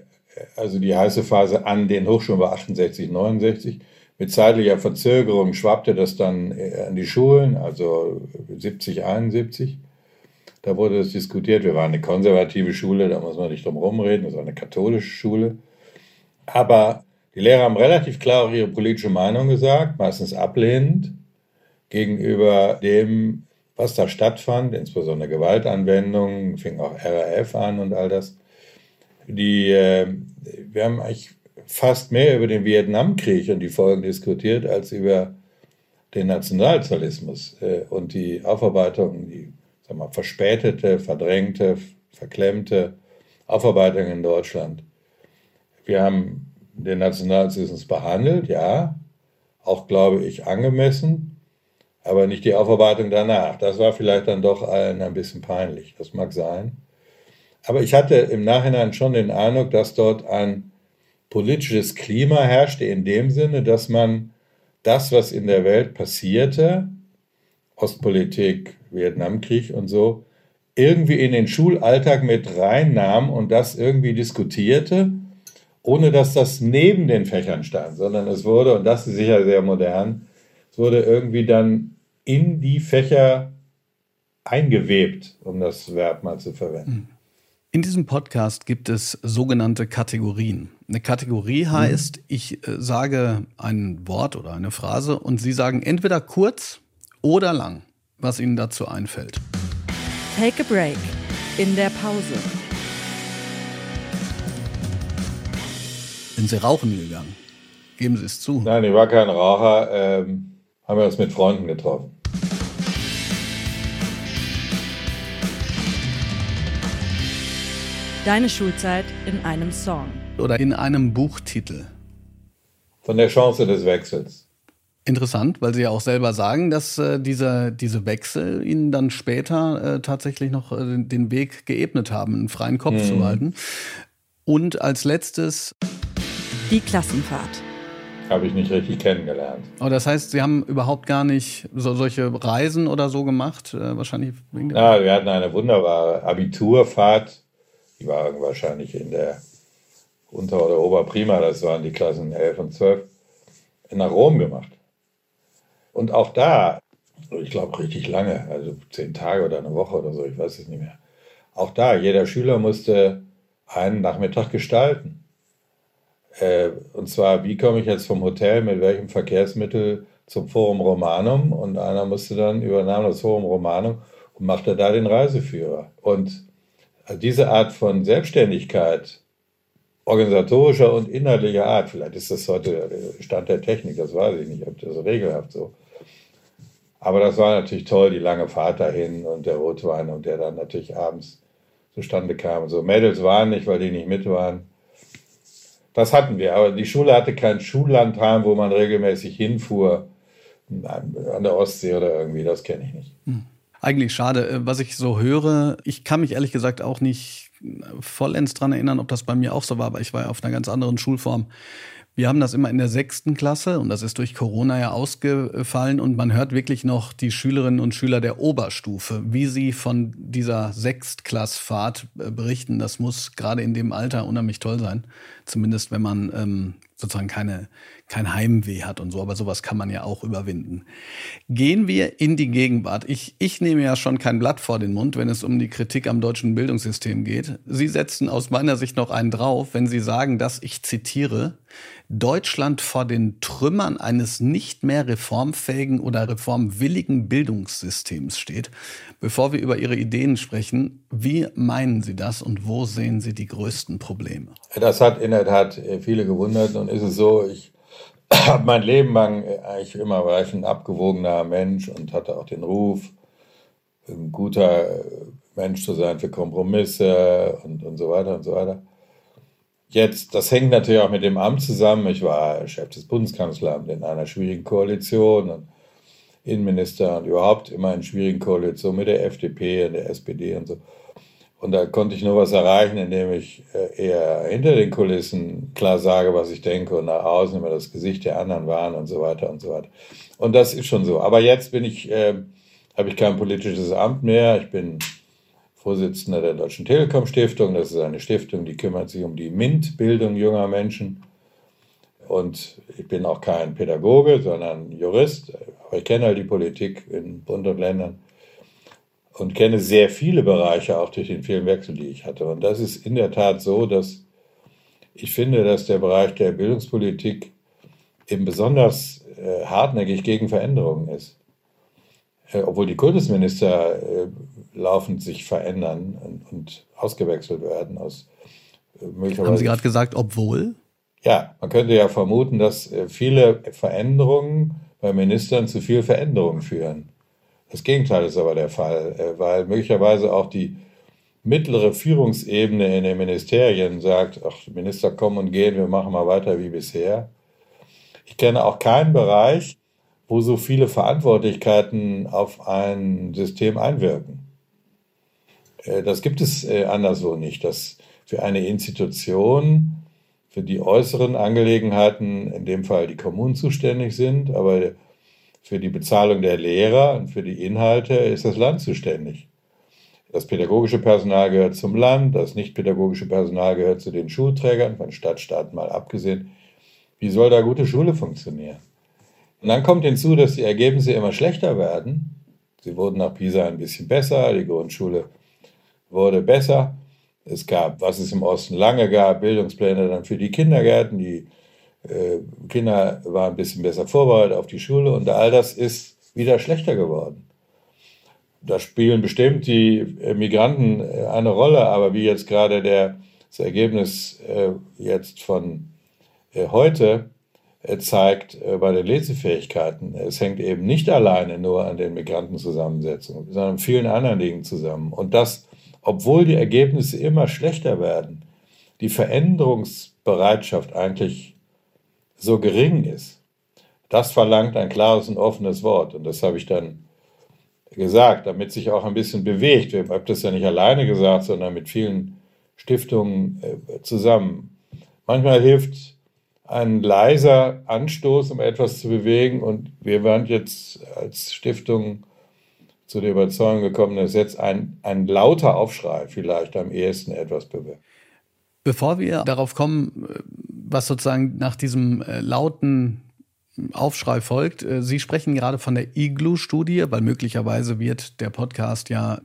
also die heiße Phase an den Hochschulen war 68, 69. Mit zeitlicher Verzögerung schwappte das dann äh, an die Schulen, also 70, 71. Da wurde es diskutiert. Wir waren eine konservative Schule, da muss man nicht drum rumreden. Das war eine katholische Schule. Aber die Lehrer haben relativ klar auch ihre politische Meinung gesagt, meistens ablehnend gegenüber dem, was da stattfand, insbesondere Gewaltanwendungen, fing auch RAF an und all das. Die, äh, wir haben eigentlich fast mehr über den Vietnamkrieg und die Folgen diskutiert, als über den Nationalsozialismus äh, und die Aufarbeitung, die sag mal, verspätete, verdrängte, verklemmte Aufarbeitung in Deutschland. Wir haben den Nationalsozialismus behandelt, ja, auch glaube ich angemessen, aber nicht die Aufarbeitung danach. Das war vielleicht dann doch allen ein bisschen peinlich, das mag sein. Aber ich hatte im Nachhinein schon den Eindruck, dass dort ein politisches Klima herrschte in dem Sinne, dass man das, was in der Welt passierte, Ostpolitik, Vietnamkrieg und so, irgendwie in den Schulalltag mit reinnahm und das irgendwie diskutierte, ohne dass das neben den Fächern stand, sondern es wurde, und das ist sicher sehr modern, es wurde irgendwie dann in die Fächer eingewebt, um das Verb mal zu verwenden. In diesem Podcast gibt es sogenannte Kategorien. Eine Kategorie heißt, ich äh, sage ein Wort oder eine Phrase und Sie sagen entweder kurz oder lang, was Ihnen dazu einfällt. Take a break. In der Pause. Sind Sie rauchen gegangen? Geben Sie es zu. Nein, ich war kein Raucher. Ähm, haben wir uns mit Freunden getroffen. Deine Schulzeit in einem Song. Oder in einem Buchtitel. Von der Chance des Wechsels. Interessant, weil Sie ja auch selber sagen, dass äh, diese, diese Wechsel Ihnen dann später äh, tatsächlich noch äh, den Weg geebnet haben, einen freien Kopf mhm. zu halten. Und als letztes die Klassenfahrt. Habe ich nicht richtig kennengelernt. Aber das heißt, Sie haben überhaupt gar nicht so, solche Reisen oder so gemacht? Äh, wahrscheinlich wegen der Ja, wir hatten eine wunderbare Abiturfahrt. Die war wahrscheinlich in der Unter- oder Oberprima, das waren die Klassen 11 und 12, nach Rom gemacht. Und auch da, ich glaube richtig lange, also zehn Tage oder eine Woche oder so, ich weiß es nicht mehr. Auch da, jeder Schüler musste einen Nachmittag gestalten. Äh, und zwar, wie komme ich jetzt vom Hotel mit welchem Verkehrsmittel zum Forum Romanum? Und einer musste dann übernahm das Forum Romanum und machte da den Reiseführer. Und diese Art von Selbstständigkeit, organisatorischer und inhaltlicher Art, vielleicht ist das heute Stand der Technik, das weiß ich nicht, ob das regelhaft so aber das war natürlich toll, die lange Fahrt dahin und der Rotwein und der dann natürlich abends zustande kam. So Mädels waren nicht, weil die nicht mit waren. Das hatten wir, aber die Schule hatte kein Schullandheim, wo man regelmäßig hinfuhr an der Ostsee oder irgendwie, das kenne ich nicht. Hm. Eigentlich schade. Äh, was ich so höre, ich kann mich ehrlich gesagt auch nicht vollends daran erinnern, ob das bei mir auch so war, aber ich war ja auf einer ganz anderen Schulform. Wir haben das immer in der sechsten Klasse und das ist durch Corona ja ausgefallen und man hört wirklich noch die Schülerinnen und Schüler der Oberstufe, wie sie von dieser Sechstklassfahrt äh, berichten. Das muss gerade in dem Alter unheimlich toll sein. Zumindest wenn man ähm, sozusagen keine, kein Heimweh hat und so, aber sowas kann man ja auch überwinden. Gehen wir in die Gegenwart. Ich, ich nehme ja schon kein Blatt vor den Mund, wenn es um die Kritik am deutschen Bildungssystem geht. Sie setzen aus meiner Sicht noch einen drauf, wenn Sie sagen, dass ich zitiere, Deutschland vor den Trümmern eines nicht mehr reformfähigen oder reformwilligen Bildungssystems steht. Bevor wir über Ihre Ideen sprechen, wie meinen Sie das und wo sehen Sie die größten Probleme? Das hat in der Tat viele gewundert und ist es so, ich habe mein Leben lang eigentlich immer war ich ein abgewogener Mensch und hatte auch den Ruf, ein guter Mensch zu sein für Kompromisse und, und so weiter und so weiter. Jetzt, das hängt natürlich auch mit dem Amt zusammen. Ich war Chef des Bundeskanzleramts in einer schwierigen Koalition und Innenminister und überhaupt immer in schwierigen Koalitionen mit der FDP und der SPD und so. Und da konnte ich nur was erreichen, indem ich äh, eher hinter den Kulissen klar sage, was ich denke und nach außen immer das Gesicht der anderen waren und so weiter und so weiter. Und das ist schon so. Aber jetzt bin ich, äh, habe ich kein politisches Amt mehr. Ich bin Vorsitzender der Deutschen Telekom Stiftung. Das ist eine Stiftung, die kümmert sich um die MINT-Bildung junger Menschen. Und ich bin auch kein Pädagoge, sondern Jurist. Aber ich kenne halt die Politik in Bund und Ländern und kenne sehr viele Bereiche, auch durch den vielen Wechsel, die ich hatte. Und das ist in der Tat so, dass ich finde, dass der Bereich der Bildungspolitik eben besonders äh, hartnäckig gegen Veränderungen ist. Äh, obwohl die Kultusminister äh, laufend sich verändern und, und ausgewechselt werden aus äh, möglicherweise. Haben Sie gerade gesagt, obwohl? Ja, man könnte ja vermuten, dass äh, viele Veränderungen bei Ministern zu viel Veränderungen führen. Das Gegenteil ist aber der Fall, äh, weil möglicherweise auch die mittlere Führungsebene in den Ministerien sagt, ach, Minister kommen und gehen, wir machen mal weiter wie bisher. Ich kenne auch keinen Bereich, wo so viele Verantwortlichkeiten auf ein System einwirken. Äh, das gibt es anderswo nicht, dass für eine Institution, für die äußeren Angelegenheiten in dem Fall die Kommunen zuständig sind, aber für die Bezahlung der Lehrer und für die Inhalte ist das Land zuständig. Das pädagogische Personal gehört zum Land, das nicht-pädagogische Personal gehört zu den Schulträgern, von Stadtstaat mal abgesehen. Wie soll da gute Schule funktionieren? Und dann kommt hinzu, dass die Ergebnisse immer schlechter werden. Sie wurden nach Pisa ein bisschen besser, die Grundschule wurde besser. Es gab, was es im Osten lange gab, Bildungspläne dann für die Kindergärten. Die äh, Kinder waren ein bisschen besser vorbereitet auf die Schule und all das ist wieder schlechter geworden. Da spielen bestimmt die Migranten äh, eine Rolle, aber wie jetzt gerade der, das Ergebnis äh, jetzt von äh, heute äh, zeigt äh, bei den Lesefähigkeiten. Es hängt eben nicht alleine nur an den Migrantenzusammensetzungen, sondern vielen anderen Dingen zusammen. Und das, obwohl die Ergebnisse immer schlechter werden, die Veränderungsbereitschaft eigentlich so gering ist. Das verlangt ein klares und offenes Wort. Und das habe ich dann gesagt, damit sich auch ein bisschen bewegt. Ich habe das ja nicht alleine gesagt, sondern mit vielen Stiftungen äh, zusammen. Manchmal hilft ein leiser Anstoß, um etwas zu bewegen. Und wir waren jetzt als Stiftung zu der Überzeugung gekommen, dass jetzt ein, ein lauter Aufschrei vielleicht am ehesten etwas bewirkt. Bevor wir darauf kommen, was sozusagen nach diesem äh, lauten Aufschrei folgt, äh, Sie sprechen gerade von der Iglu-Studie, weil möglicherweise wird der Podcast ja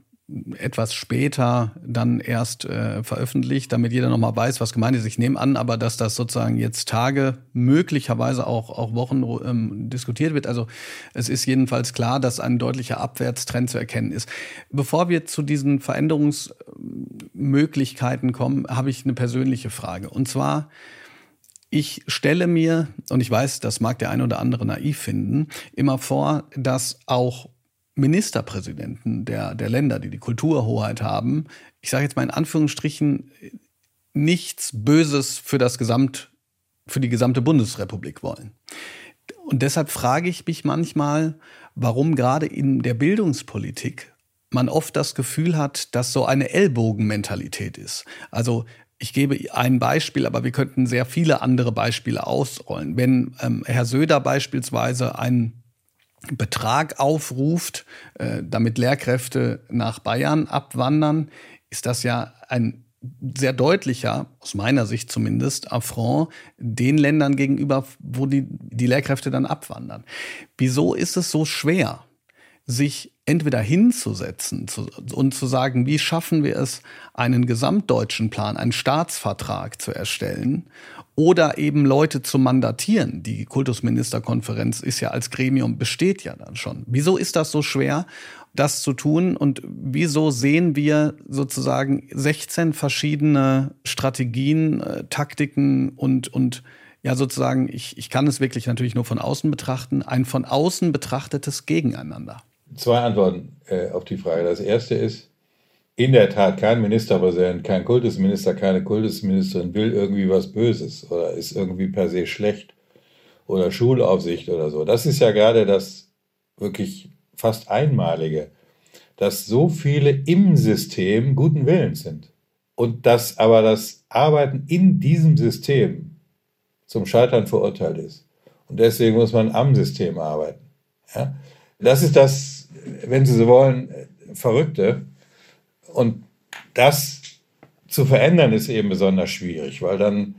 etwas später dann erst äh, veröffentlicht, damit jeder nochmal weiß, was gemeint ist. Ich nehme an, aber dass das sozusagen jetzt Tage, möglicherweise auch, auch Wochen ähm, diskutiert wird. Also es ist jedenfalls klar, dass ein deutlicher Abwärtstrend zu erkennen ist. Bevor wir zu diesen Veränderungsmöglichkeiten kommen, habe ich eine persönliche Frage. Und zwar, ich stelle mir, und ich weiß, das mag der ein oder andere naiv finden, immer vor, dass auch Ministerpräsidenten der, der Länder, die die Kulturhoheit haben, ich sage jetzt mal in Anführungsstrichen, nichts Böses für das Gesamt, für die gesamte Bundesrepublik wollen. Und deshalb frage ich mich manchmal, warum gerade in der Bildungspolitik man oft das Gefühl hat, dass so eine Ellbogenmentalität ist. Also ich gebe ein Beispiel, aber wir könnten sehr viele andere Beispiele ausrollen. Wenn ähm, Herr Söder beispielsweise einen Betrag aufruft, äh, damit Lehrkräfte nach Bayern abwandern, ist das ja ein sehr deutlicher, aus meiner Sicht zumindest, Affront den Ländern gegenüber, wo die, die Lehrkräfte dann abwandern. Wieso ist es so schwer, sich entweder hinzusetzen zu, und zu sagen, wie schaffen wir es, einen gesamtdeutschen Plan, einen Staatsvertrag zu erstellen oder eben Leute zu mandatieren. Die Kultusministerkonferenz ist ja als Gremium besteht ja dann schon. Wieso ist das so schwer, das zu tun und wieso sehen wir sozusagen 16 verschiedene Strategien, äh, Taktiken und und ja sozusagen, ich, ich kann es wirklich natürlich nur von außen betrachten, ein von außen betrachtetes Gegeneinander. Zwei Antworten äh, auf die Frage. Das erste ist, in der Tat kein Ministerpräsident, kein Kultusminister, keine Kultusministerin will irgendwie was Böses oder ist irgendwie per se schlecht oder Schulaufsicht oder so. Das ist ja gerade das wirklich fast Einmalige, dass so viele im System guten Willens sind und dass aber das Arbeiten in diesem System zum Scheitern verurteilt ist. Und deswegen muss man am System arbeiten. Ja? Das ist das, wenn Sie so wollen, Verrückte. Und das zu verändern ist eben besonders schwierig, weil dann,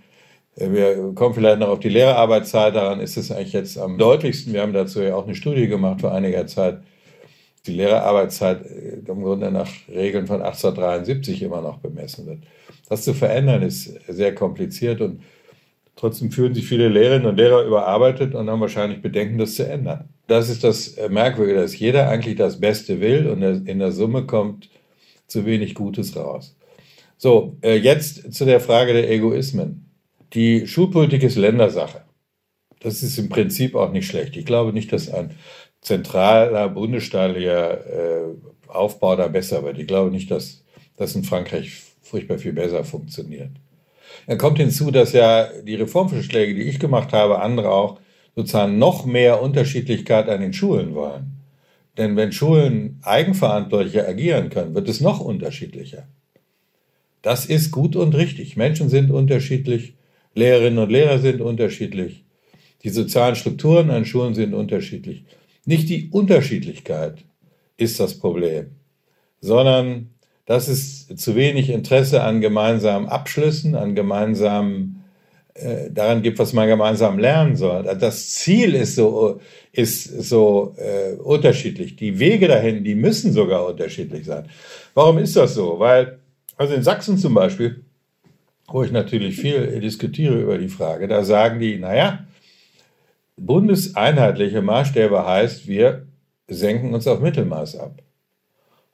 äh, wir kommen vielleicht noch auf die Lehrerarbeitszeit, daran ist es eigentlich jetzt am deutlichsten. Wir haben dazu ja auch eine Studie gemacht vor einiger Zeit. Die Lehrerarbeitszeit äh, im Grunde nach Regeln von 1873 immer noch bemessen wird. Das zu verändern ist sehr kompliziert und trotzdem fühlen sich viele Lehrerinnen und Lehrer überarbeitet und haben wahrscheinlich Bedenken, das zu ändern. Das ist das Merkwürdige, dass jeder eigentlich das Beste will und in der Summe kommt zu wenig Gutes raus. So, äh, jetzt zu der Frage der Egoismen. Die Schulpolitik ist Ländersache. Das ist im Prinzip auch nicht schlecht. Ich glaube nicht, dass ein zentraler bundesstaatlicher äh, Aufbau da besser wird. Ich glaube nicht, dass das in Frankreich furchtbar viel besser funktioniert. Dann kommt hinzu, dass ja die Reformvorschläge, die ich gemacht habe, andere auch sozusagen noch mehr Unterschiedlichkeit an den Schulen wollen. Denn wenn Schulen eigenverantwortlicher agieren können, wird es noch unterschiedlicher. Das ist gut und richtig. Menschen sind unterschiedlich, Lehrerinnen und Lehrer sind unterschiedlich, die sozialen Strukturen an Schulen sind unterschiedlich. Nicht die Unterschiedlichkeit ist das Problem, sondern dass es zu wenig Interesse an gemeinsamen Abschlüssen, an gemeinsamen äh, daran gibt, was man gemeinsam lernen soll. Das Ziel ist so, ist so äh, unterschiedlich. Die Wege dahin, die müssen sogar unterschiedlich sein. Warum ist das so? Weil, also in Sachsen zum Beispiel, wo ich natürlich viel diskutiere über die Frage, da sagen die, naja, bundeseinheitliche Maßstäbe heißt, wir senken uns auf Mittelmaß ab.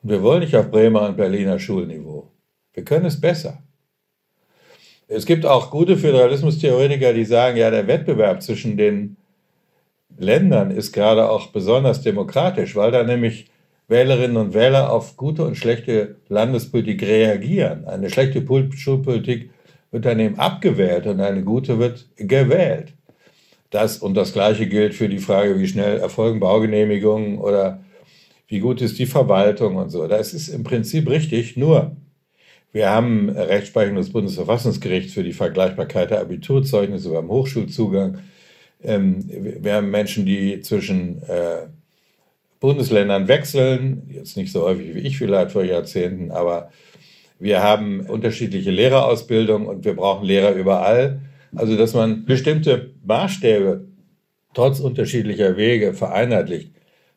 Und wir wollen nicht auf Bremer und Berliner Schulniveau. Wir können es besser. Es gibt auch gute Föderalismustheoretiker, die sagen, ja, der Wettbewerb zwischen den Ländern ist gerade auch besonders demokratisch, weil da nämlich Wählerinnen und Wähler auf gute und schlechte Landespolitik reagieren. Eine schlechte Schulpolitik wird dann eben abgewählt und eine gute wird gewählt. Das, und das Gleiche gilt für die Frage, wie schnell erfolgen Baugenehmigungen oder wie gut ist die Verwaltung und so. Das ist im Prinzip richtig, nur wir haben Rechtsprechung des Bundesverfassungsgerichts für die Vergleichbarkeit der Abiturzeugnisse beim Hochschulzugang. Ähm, wir haben Menschen, die zwischen äh, Bundesländern wechseln, jetzt nicht so häufig wie ich vielleicht vor Jahrzehnten, aber wir haben unterschiedliche Lehrerausbildungen und wir brauchen Lehrer überall. Also, dass man bestimmte Maßstäbe trotz unterschiedlicher Wege vereinheitlicht,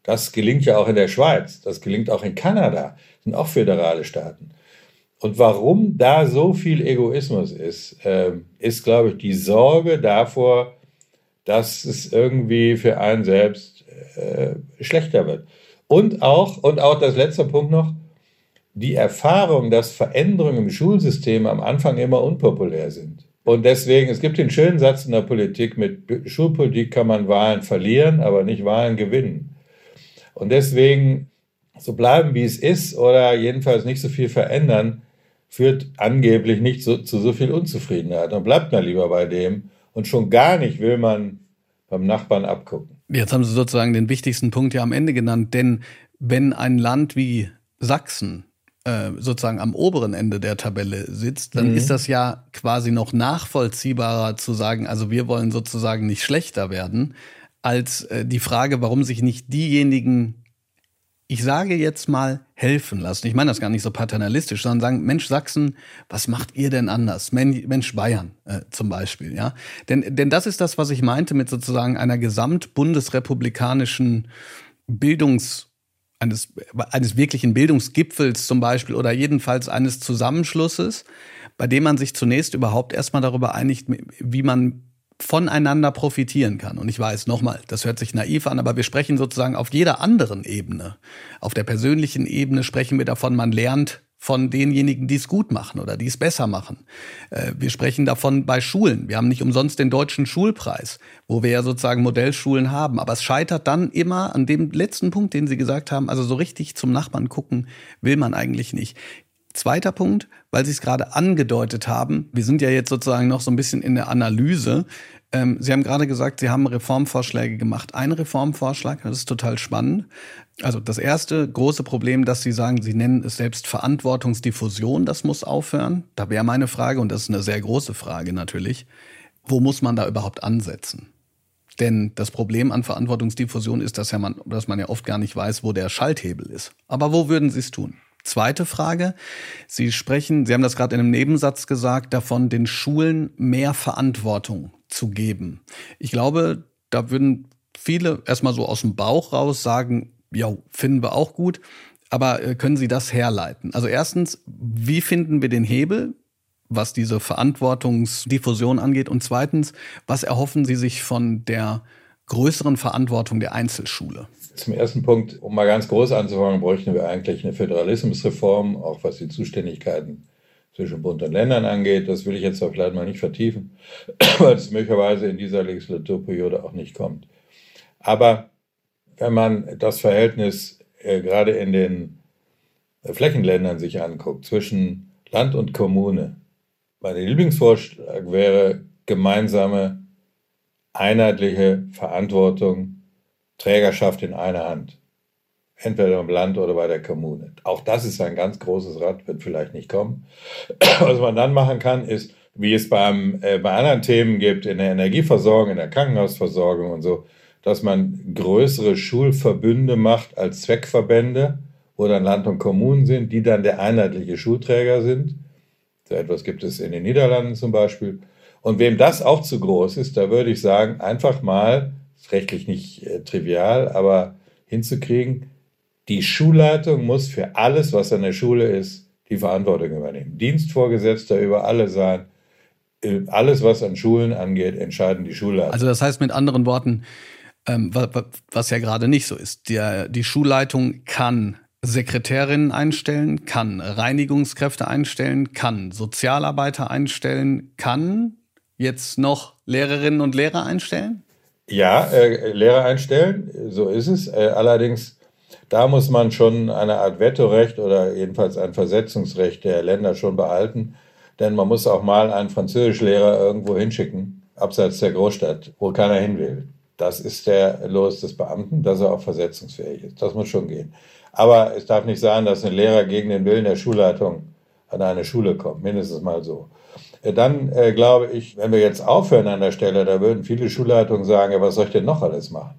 das gelingt ja auch in der Schweiz, das gelingt auch in Kanada, sind auch föderale Staaten. Und warum da so viel Egoismus ist, äh, ist, glaube ich, die Sorge davor, dass es irgendwie für einen selbst äh, schlechter wird. Und auch, und auch das letzte Punkt noch, die Erfahrung, dass Veränderungen im Schulsystem am Anfang immer unpopulär sind. Und deswegen, es gibt den schönen Satz in der Politik, mit Schulpolitik kann man Wahlen verlieren, aber nicht Wahlen gewinnen. Und deswegen so bleiben, wie es ist oder jedenfalls nicht so viel verändern, führt angeblich nicht so, zu so viel Unzufriedenheit. Dann bleibt man lieber bei dem und schon gar nicht will man beim Nachbarn abgucken. Jetzt haben Sie sozusagen den wichtigsten Punkt ja am Ende genannt, denn wenn ein Land wie Sachsen äh, sozusagen am oberen Ende der Tabelle sitzt, dann mhm. ist das ja quasi noch nachvollziehbarer zu sagen, also wir wollen sozusagen nicht schlechter werden, als äh, die Frage, warum sich nicht diejenigen ich sage jetzt mal, helfen lassen. Ich meine das gar nicht so paternalistisch, sondern sagen, Mensch Sachsen, was macht ihr denn anders? Mensch Bayern äh, zum Beispiel, ja. Denn, denn das ist das, was ich meinte mit sozusagen einer gesamtbundesrepublikanischen Bildungs- eines, eines wirklichen Bildungsgipfels zum Beispiel oder jedenfalls eines Zusammenschlusses, bei dem man sich zunächst überhaupt erstmal darüber einigt, wie man voneinander profitieren kann. Und ich weiß nochmal, das hört sich naiv an, aber wir sprechen sozusagen auf jeder anderen Ebene. Auf der persönlichen Ebene sprechen wir davon, man lernt von denjenigen, die es gut machen oder die es besser machen. Äh, wir sprechen davon bei Schulen. Wir haben nicht umsonst den deutschen Schulpreis, wo wir ja sozusagen Modellschulen haben. Aber es scheitert dann immer an dem letzten Punkt, den Sie gesagt haben. Also so richtig zum Nachbarn gucken will man eigentlich nicht. Zweiter Punkt, weil Sie es gerade angedeutet haben, wir sind ja jetzt sozusagen noch so ein bisschen in der Analyse. Ähm, Sie haben gerade gesagt, Sie haben Reformvorschläge gemacht. Ein Reformvorschlag, das ist total spannend. Also das erste große Problem, dass Sie sagen, Sie nennen es selbst Verantwortungsdiffusion, das muss aufhören. Da wäre meine Frage, und das ist eine sehr große Frage natürlich, wo muss man da überhaupt ansetzen? Denn das Problem an Verantwortungsdiffusion ist, dass, ja man, dass man ja oft gar nicht weiß, wo der Schalthebel ist. Aber wo würden Sie es tun? Zweite Frage. Sie sprechen, Sie haben das gerade in einem Nebensatz gesagt, davon, den Schulen mehr Verantwortung zu geben. Ich glaube, da würden viele erstmal so aus dem Bauch raus sagen, ja, finden wir auch gut. Aber äh, können Sie das herleiten? Also erstens, wie finden wir den Hebel, was diese Verantwortungsdiffusion angeht? Und zweitens, was erhoffen Sie sich von der größeren Verantwortung der Einzelschule? Zum ersten Punkt, um mal ganz groß anzufangen, bräuchten wir eigentlich eine Föderalismusreform, auch was die Zuständigkeiten zwischen Bund und Ländern angeht. Das will ich jetzt aber vielleicht mal nicht vertiefen, weil es möglicherweise in dieser Legislaturperiode auch nicht kommt. Aber wenn man das Verhältnis äh, gerade in den Flächenländern sich anguckt, zwischen Land und Kommune, mein Lieblingsvorschlag wäre gemeinsame, einheitliche Verantwortung, Trägerschaft in einer Hand entweder im Land oder bei der Kommune. Auch das ist ein ganz großes Rad, wird vielleicht nicht kommen. Was man dann machen kann, ist, wie es beim, äh, bei anderen Themen gibt, in der Energieversorgung, in der Krankenhausversorgung und so, dass man größere Schulverbünde macht als Zweckverbände, wo dann Land und Kommunen sind, die dann der einheitliche Schulträger sind. So etwas gibt es in den Niederlanden zum Beispiel. Und wem das auch zu groß ist, da würde ich sagen, einfach mal, ist rechtlich nicht äh, trivial, aber hinzukriegen, die Schulleitung muss für alles, was an der Schule ist, die Verantwortung übernehmen. Dienstvorgesetzter über alle sein. Äh, alles, was an Schulen angeht, entscheiden die Schulleiter. Also das heißt mit anderen Worten, ähm, was ja gerade nicht so ist. Der, die Schulleitung kann Sekretärinnen einstellen, kann Reinigungskräfte einstellen, kann Sozialarbeiter einstellen, kann jetzt noch Lehrerinnen und Lehrer einstellen? Ja, äh, Lehrer einstellen, so ist es. Äh, allerdings da muss man schon eine Art Vetorecht oder jedenfalls ein Versetzungsrecht der Länder schon behalten, denn man muss auch mal einen Französischlehrer irgendwo hinschicken. abseits der Großstadt, wo keiner hin will. Das ist der Los des Beamten, dass er auch versetzungsfähig ist. Das muss schon gehen. Aber es darf nicht sein, dass ein Lehrer gegen den Willen der Schulleitung an eine Schule kommt. Mindestens mal so. Äh, dann äh, glaube ich, wenn wir jetzt aufhören an der Stelle, da würden viele Schulleitungen sagen, ja, was soll ich denn noch alles machen?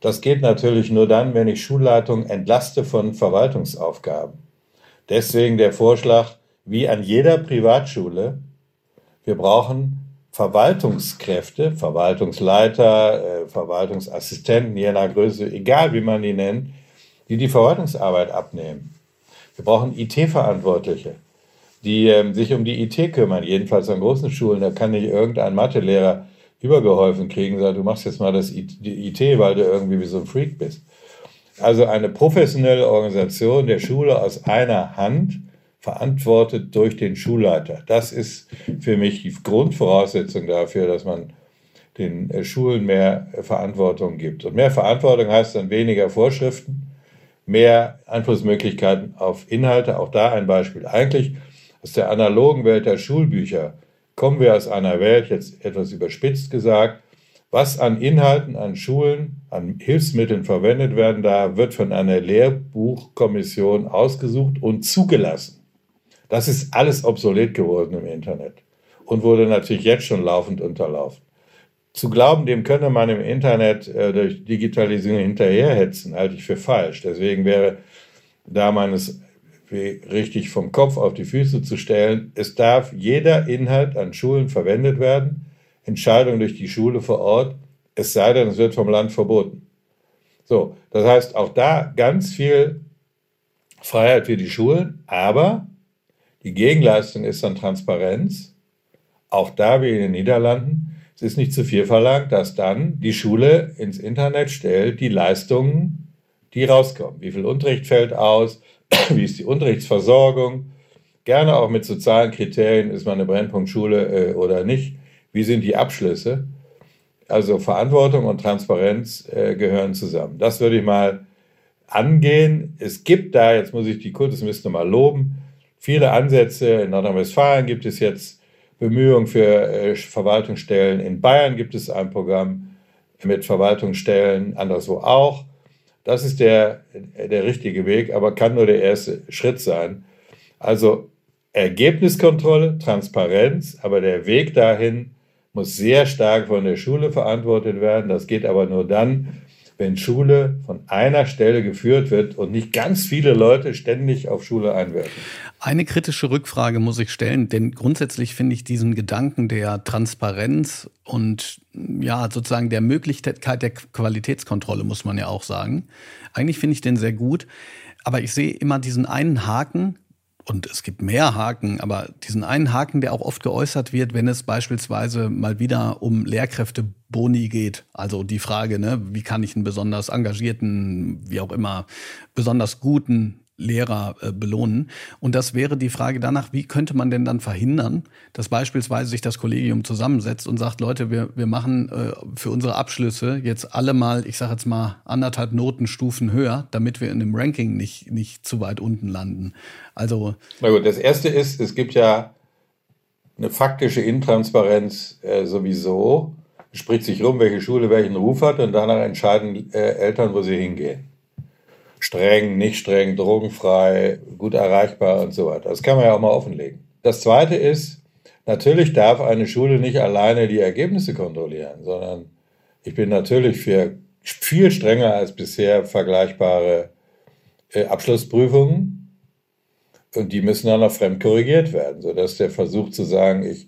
Das geht natürlich nur dann, wenn ich Schulleitungen entlaste von Verwaltungsaufgaben. Deswegen der Vorschlag, wie an jeder Privatschule, wir brauchen Verwaltungskräfte, Verwaltungsleiter, äh, Verwaltungsassistenten, je nach Größe, egal wie man die nennt, die die Verwaltungsarbeit abnehmen. Wir brauchen IT-Verantwortliche, die ähm, sich um die IT kümmern, jedenfalls an großen Schulen. Da kann nicht irgendein Mathelehrer übergeholfen kriegen, sagt, du machst jetzt mal das die IT, weil du irgendwie wie so ein Freak bist. Also eine professionelle Organisation der Schule aus einer Hand, verantwortet durch den Schulleiter. Das ist für mich die Grundvoraussetzung dafür, dass man den äh, Schulen mehr Verantwortung gibt. Und mehr Verantwortung heißt dann weniger Vorschriften, mehr Einflussmöglichkeiten auf Inhalte. Auch da ein Beispiel. Eigentlich aus der analogen Welt der Schulbücher kommen wir aus einer Welt, jetzt etwas überspitzt gesagt, was an Inhalten an Schulen, an Hilfsmitteln verwendet werden da wird von einer Lehrbuchkommission ausgesucht und zugelassen. Das ist alles obsolet geworden im Internet und wurde natürlich jetzt schon laufend unterlaufen. Zu glauben, dem könne man im Internet äh, durch Digitalisierung hinterherhetzen, halte ich für falsch. Deswegen wäre da meines richtig vom Kopf auf die Füße zu stellen. Es darf jeder Inhalt an Schulen verwendet werden, Entscheidung durch die Schule vor Ort, es sei denn, es wird vom Land verboten. So, das heißt auch da ganz viel Freiheit für die Schulen, aber die Gegenleistung ist dann Transparenz. Auch da wie in den Niederlanden. Es ist nicht zu viel verlangt, dass dann die Schule ins Internet stellt die Leistungen, die rauskommen. Wie viel Unterricht fällt aus? Wie ist die Unterrichtsversorgung? Gerne auch mit sozialen Kriterien, ist man eine Brennpunktschule äh, oder nicht? Wie sind die Abschlüsse? Also Verantwortung und Transparenz äh, gehören zusammen. Das würde ich mal angehen. Es gibt da, jetzt muss ich die Kultusminister mal loben, viele Ansätze. In Nordrhein-Westfalen gibt es jetzt Bemühungen für äh, Verwaltungsstellen. In Bayern gibt es ein Programm mit Verwaltungsstellen, anderswo auch. Das ist der, der richtige Weg, aber kann nur der erste Schritt sein. Also Ergebniskontrolle, Transparenz, aber der Weg dahin muss sehr stark von der Schule verantwortet werden. Das geht aber nur dann, wenn Schule von einer Stelle geführt wird und nicht ganz viele Leute ständig auf Schule einwirken. Eine kritische Rückfrage muss ich stellen, denn grundsätzlich finde ich diesen Gedanken der Transparenz und ja, sozusagen der Möglichkeit der Qualitätskontrolle, muss man ja auch sagen. Eigentlich finde ich den sehr gut. Aber ich sehe immer diesen einen Haken, und es gibt mehr Haken, aber diesen einen Haken, der auch oft geäußert wird, wenn es beispielsweise mal wieder um Lehrkräfteboni geht. Also die Frage, ne, wie kann ich einen besonders engagierten, wie auch immer, besonders guten Lehrer äh, belohnen. Und das wäre die Frage danach, wie könnte man denn dann verhindern, dass beispielsweise sich das Kollegium zusammensetzt und sagt, Leute, wir, wir machen äh, für unsere Abschlüsse jetzt alle mal, ich sage jetzt mal, anderthalb Notenstufen höher, damit wir in dem Ranking nicht, nicht zu weit unten landen. Also. Na gut, das erste ist, es gibt ja eine faktische Intransparenz äh, sowieso. Es spricht sich rum, welche Schule welchen Ruf hat und danach entscheiden äh, Eltern, wo sie hingehen streng, nicht streng, drogenfrei, gut erreichbar und so weiter. Das kann man ja auch mal offenlegen. Das Zweite ist, natürlich darf eine Schule nicht alleine die Ergebnisse kontrollieren, sondern ich bin natürlich für viel strenger als bisher vergleichbare äh, Abschlussprüfungen und die müssen dann auch fremd korrigiert werden, sodass der Versuch zu sagen, ich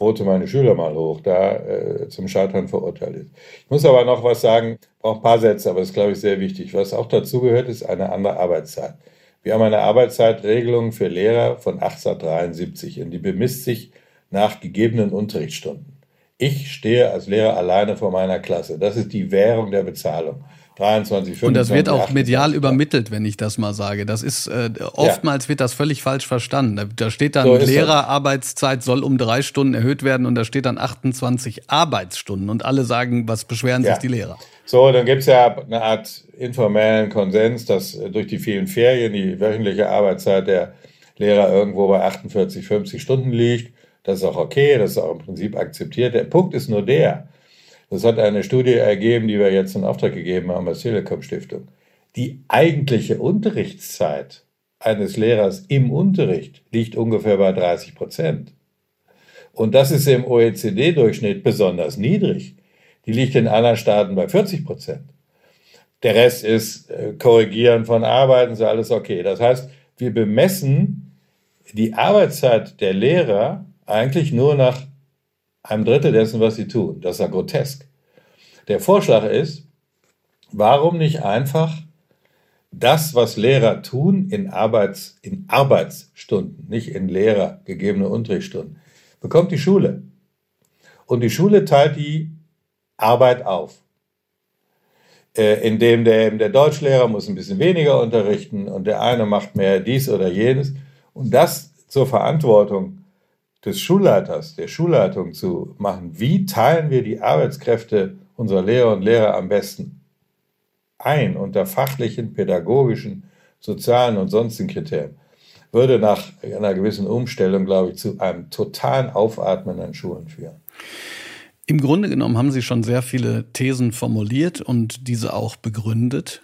vote meine Schüler mal hoch, da äh, zum Scheitern verurteilt ist. Ich muss aber noch was sagen, brauche ein paar Sätze, aber das ist, glaube ich, sehr wichtig. Was auch dazu gehört, ist eine andere Arbeitszeit. Wir haben eine Arbeitszeitregelung für Lehrer von 1873 und die bemisst sich nach gegebenen Unterrichtsstunden. Ich stehe als Lehrer alleine vor meiner Klasse. Das ist die Währung der Bezahlung. 23, 25, Und das wird auch medial übermittelt, wenn ich das mal sage. Das ist äh, oftmals ja. wird das völlig falsch verstanden. Da steht dann, so Lehrerarbeitszeit soll um drei Stunden erhöht werden und da steht dann 28 Arbeitsstunden und alle sagen, was beschweren ja. sich die Lehrer? So, dann gibt es ja eine Art informellen Konsens, dass äh, durch die vielen Ferien die wöchentliche Arbeitszeit der Lehrer irgendwo bei 48, 50 Stunden liegt. Das ist auch okay, das ist auch im Prinzip akzeptiert. Der Punkt ist nur der, das hat eine Studie ergeben, die wir jetzt in Auftrag gegeben haben als Telekom Stiftung. Die eigentliche Unterrichtszeit eines Lehrers im Unterricht liegt ungefähr bei 30 Prozent. Und das ist im OECD-Durchschnitt besonders niedrig. Die liegt in anderen Staaten bei 40 Prozent. Der Rest ist äh, Korrigieren von Arbeiten, ist alles okay. Das heißt, wir bemessen die Arbeitszeit der Lehrer eigentlich nur nach einem Drittel dessen, was sie tun. Das ist ja grotesk. Der Vorschlag ist, warum nicht einfach das, was Lehrer tun, in, Arbeits, in Arbeitsstunden, nicht in Lehrer gegebene Unterrichtsstunden, bekommt die Schule. Und die Schule teilt die Arbeit auf. Äh, indem der, der Deutschlehrer muss ein bisschen weniger unterrichten und der eine macht mehr dies oder jenes. Und das zur Verantwortung des Schulleiters, der Schulleitung zu machen. Wie teilen wir die Arbeitskräfte unserer Lehrer und Lehrer am besten ein unter fachlichen, pädagogischen, sozialen und sonstigen Kriterien? Würde nach einer gewissen Umstellung, glaube ich, zu einem totalen Aufatmen an Schulen führen. Im Grunde genommen haben Sie schon sehr viele Thesen formuliert und diese auch begründet.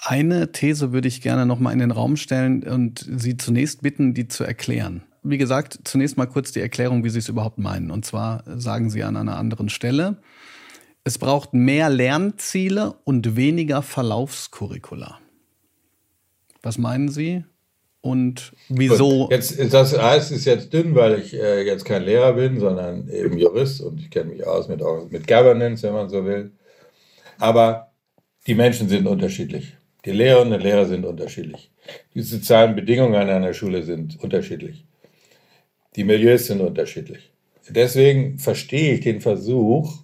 Eine These würde ich gerne noch mal in den Raum stellen und Sie zunächst bitten, die zu erklären. Wie gesagt, zunächst mal kurz die Erklärung, wie Sie es überhaupt meinen. Und zwar sagen Sie an einer anderen Stelle, es braucht mehr Lernziele und weniger Verlaufskurricula. Was meinen Sie? Und wieso? Jetzt, das heißt, es ist jetzt dünn, weil ich äh, jetzt kein Lehrer bin, sondern eben Jurist und ich kenne mich aus mit, mit Governance, wenn man so will. Aber die Menschen sind unterschiedlich. Die Lehrerinnen und Lehrer sind unterschiedlich. Die sozialen Bedingungen an einer Schule sind unterschiedlich. Die Milieus sind unterschiedlich. Deswegen verstehe ich den Versuch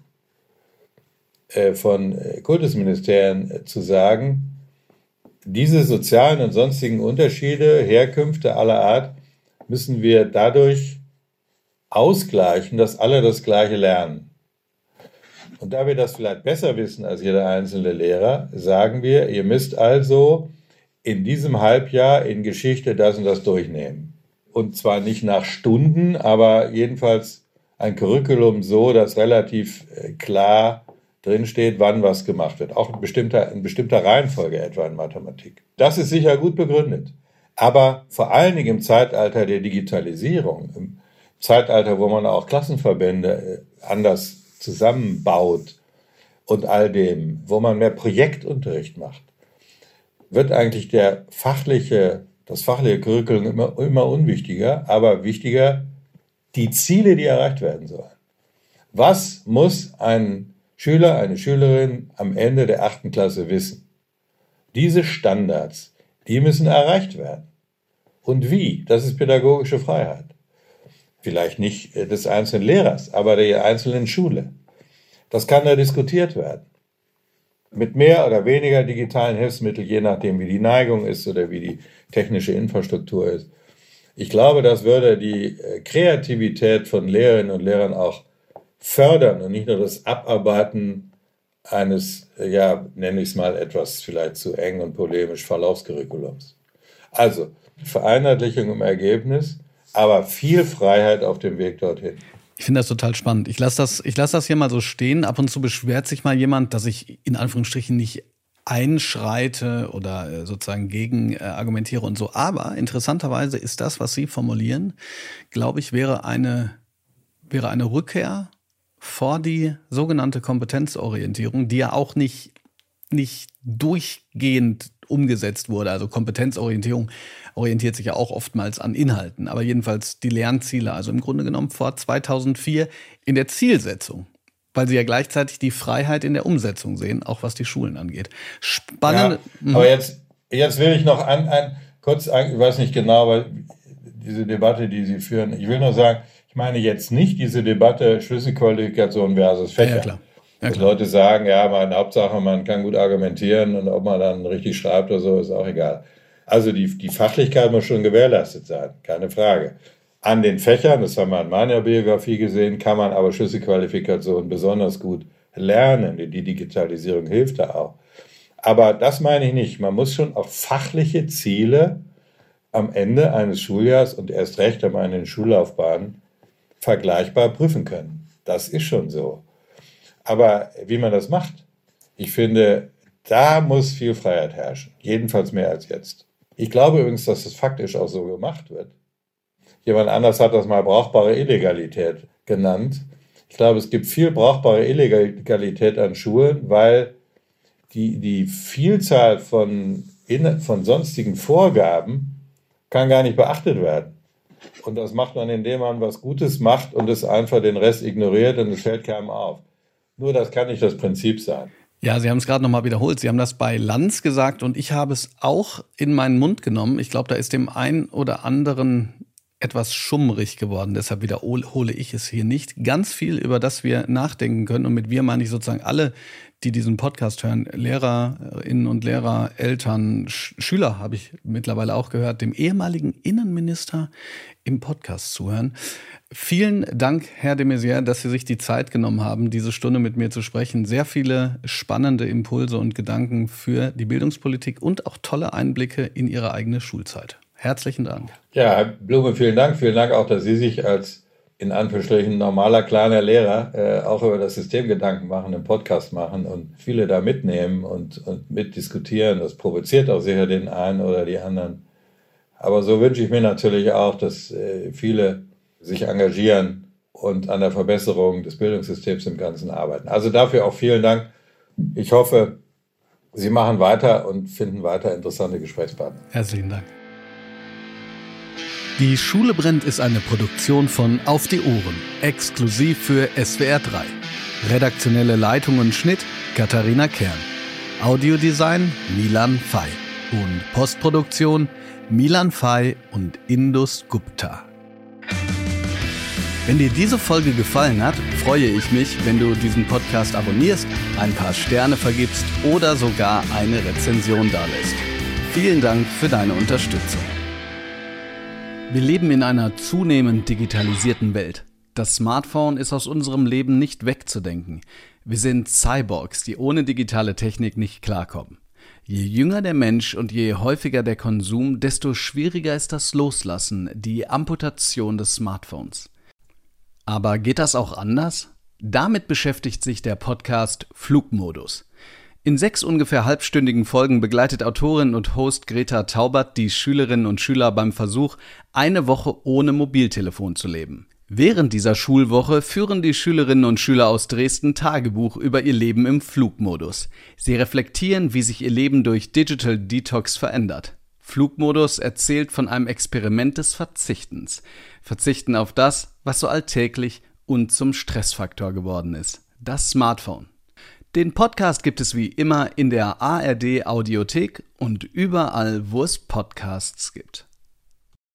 äh, von äh, Kultusministerien äh, zu sagen, diese sozialen und sonstigen Unterschiede, Herkünfte aller Art, müssen wir dadurch ausgleichen, dass alle das Gleiche lernen. Und da wir das vielleicht besser wissen als jeder einzelne Lehrer, sagen wir, ihr müsst also in diesem Halbjahr in Geschichte das und das durchnehmen. Und zwar nicht nach Stunden, aber jedenfalls ein Curriculum so, dass relativ äh, klar drinsteht, wann was gemacht wird. Auch in bestimmter, in bestimmter Reihenfolge etwa in Mathematik. Das ist sicher gut begründet. Aber vor allen Dingen im Zeitalter der Digitalisierung, im Zeitalter, wo man auch Klassenverbände äh, anders zusammenbaut und all dem, wo man mehr Projektunterricht macht, wird eigentlich der fachliche, das fachliche Curriculum immer, immer unwichtiger, aber wichtiger die Ziele, die erreicht werden sollen. Was muss ein Schüler, eine Schülerin am Ende der achten Klasse wissen. Diese Standards, die müssen erreicht werden. Und wie? Das ist pädagogische Freiheit. Vielleicht nicht äh, des einzelnen Lehrers, aber der einzelnen Schule. Das kann da diskutiert werden. Mit mehr oder weniger digitalen Hilfsmitteln, je nachdem, wie die Neigung ist oder wie die technische Infrastruktur ist. Ich glaube, das würde die äh, Kreativität von Lehrerinnen und Lehrern auch fördern und nicht nur das Abarbeiten eines, ja, nenne ich es mal etwas vielleicht zu eng und polemisch Verlaufscurriculums. Also Vereinheitlichung im Ergebnis, aber viel Freiheit auf dem Weg dorthin. Ich finde das total spannend. Ich lasse das, ich lasse das hier mal so stehen. Ab und zu beschwert sich mal jemand, dass ich in Anführungsstrichen nicht einschreite oder äh, sozusagen gegen äh, argumentiere und so. Aber interessanterweise ist das, was Sie formulieren, glaube ich, wäre eine, wäre eine Rückkehr vor die sogenannte Kompetenzorientierung, die ja auch nicht, nicht durchgehend umgesetzt wurde. Also Kompetenzorientierung orientiert sich ja auch oftmals an Inhalten, aber jedenfalls die Lernziele, also im Grunde genommen vor 2004 in der Zielsetzung, weil sie ja gleichzeitig die Freiheit in der Umsetzung sehen, auch was die Schulen angeht. Spannend. Ja, aber jetzt, jetzt will ich noch an, ein, kurz, ich weiß nicht genau, weil diese Debatte, die Sie führen, ich will nur sagen, ich meine jetzt nicht diese Debatte Schlüsselqualifikation versus Fächer. Ja, klar. Ja, Dass Leute sagen, ja, meine Hauptsache, man kann gut argumentieren und ob man dann richtig schreibt oder so, ist auch egal. Also die, die Fachlichkeit muss schon gewährleistet sein, keine Frage. An den Fächern, das haben wir in meiner Biografie gesehen, kann man aber Schlüsselqualifikation besonders gut lernen. Die Digitalisierung hilft da auch. Aber das meine ich nicht. Man muss schon auch fachliche Ziele am Ende eines Schuljahrs und erst recht am Ende in Schullaufbahnen vergleichbar prüfen können. Das ist schon so. Aber wie man das macht, ich finde, da muss viel Freiheit herrschen. Jedenfalls mehr als jetzt. Ich glaube übrigens, dass es faktisch auch so gemacht wird. Jemand anders hat das mal brauchbare Illegalität genannt. Ich glaube, es gibt viel brauchbare Illegalität an Schulen, weil die, die Vielzahl von, von sonstigen Vorgaben kann gar nicht beachtet werden. Und das macht man, indem man was Gutes macht und es einfach den Rest ignoriert und es fällt keinem auf. Nur das kann nicht das Prinzip sein. Ja, Sie haben es gerade nochmal wiederholt. Sie haben das bei Lanz gesagt und ich habe es auch in meinen Mund genommen. Ich glaube, da ist dem einen oder anderen etwas schummrig geworden. Deshalb wiederhole ich es hier nicht. Ganz viel, über das wir nachdenken können. Und mit wir meine ich sozusagen alle, die diesen Podcast hören. Lehrerinnen und Lehrer, Eltern, Sch Schüler habe ich mittlerweile auch gehört, dem ehemaligen Innenminister im Podcast zuhören. Vielen Dank, Herr de Maizière, dass Sie sich die Zeit genommen haben, diese Stunde mit mir zu sprechen. Sehr viele spannende Impulse und Gedanken für die Bildungspolitik und auch tolle Einblicke in Ihre eigene Schulzeit. Herzlichen Dank. Ja, Herr Blume, vielen Dank. Vielen Dank auch, dass Sie sich als in Anführungsstrichen normaler, kleiner Lehrer äh, auch über das System Gedanken machen, einen Podcast machen und viele da mitnehmen und, und mitdiskutieren. Das provoziert auch sicher den einen oder die anderen. Aber so wünsche ich mir natürlich auch, dass äh, viele sich engagieren und an der Verbesserung des Bildungssystems im Ganzen arbeiten. Also dafür auch vielen Dank. Ich hoffe, Sie machen weiter und finden weiter interessante Gesprächspartner. Herzlichen Dank. Die Schule brennt ist eine Produktion von Auf die Ohren, exklusiv für SWR 3. Redaktionelle Leitung und Schnitt Katharina Kern. Audiodesign Milan Fay. Und Postproduktion Milan Fay und Indus Gupta. Wenn dir diese Folge gefallen hat, freue ich mich, wenn du diesen Podcast abonnierst, ein paar Sterne vergibst oder sogar eine Rezension dalässt. Vielen Dank für deine Unterstützung. Wir leben in einer zunehmend digitalisierten Welt. Das Smartphone ist aus unserem Leben nicht wegzudenken. Wir sind Cyborgs, die ohne digitale Technik nicht klarkommen. Je jünger der Mensch und je häufiger der Konsum, desto schwieriger ist das Loslassen, die Amputation des Smartphones. Aber geht das auch anders? Damit beschäftigt sich der Podcast Flugmodus. In sechs ungefähr halbstündigen Folgen begleitet Autorin und Host Greta Taubert die Schülerinnen und Schüler beim Versuch, eine Woche ohne Mobiltelefon zu leben. Während dieser Schulwoche führen die Schülerinnen und Schüler aus Dresden Tagebuch über ihr Leben im Flugmodus. Sie reflektieren, wie sich ihr Leben durch Digital Detox verändert. Flugmodus erzählt von einem Experiment des Verzichtens. Verzichten auf das, was so alltäglich und zum Stressfaktor geworden ist. Das Smartphone. Den Podcast gibt es wie immer in der ARD Audiothek und überall, wo es Podcasts gibt.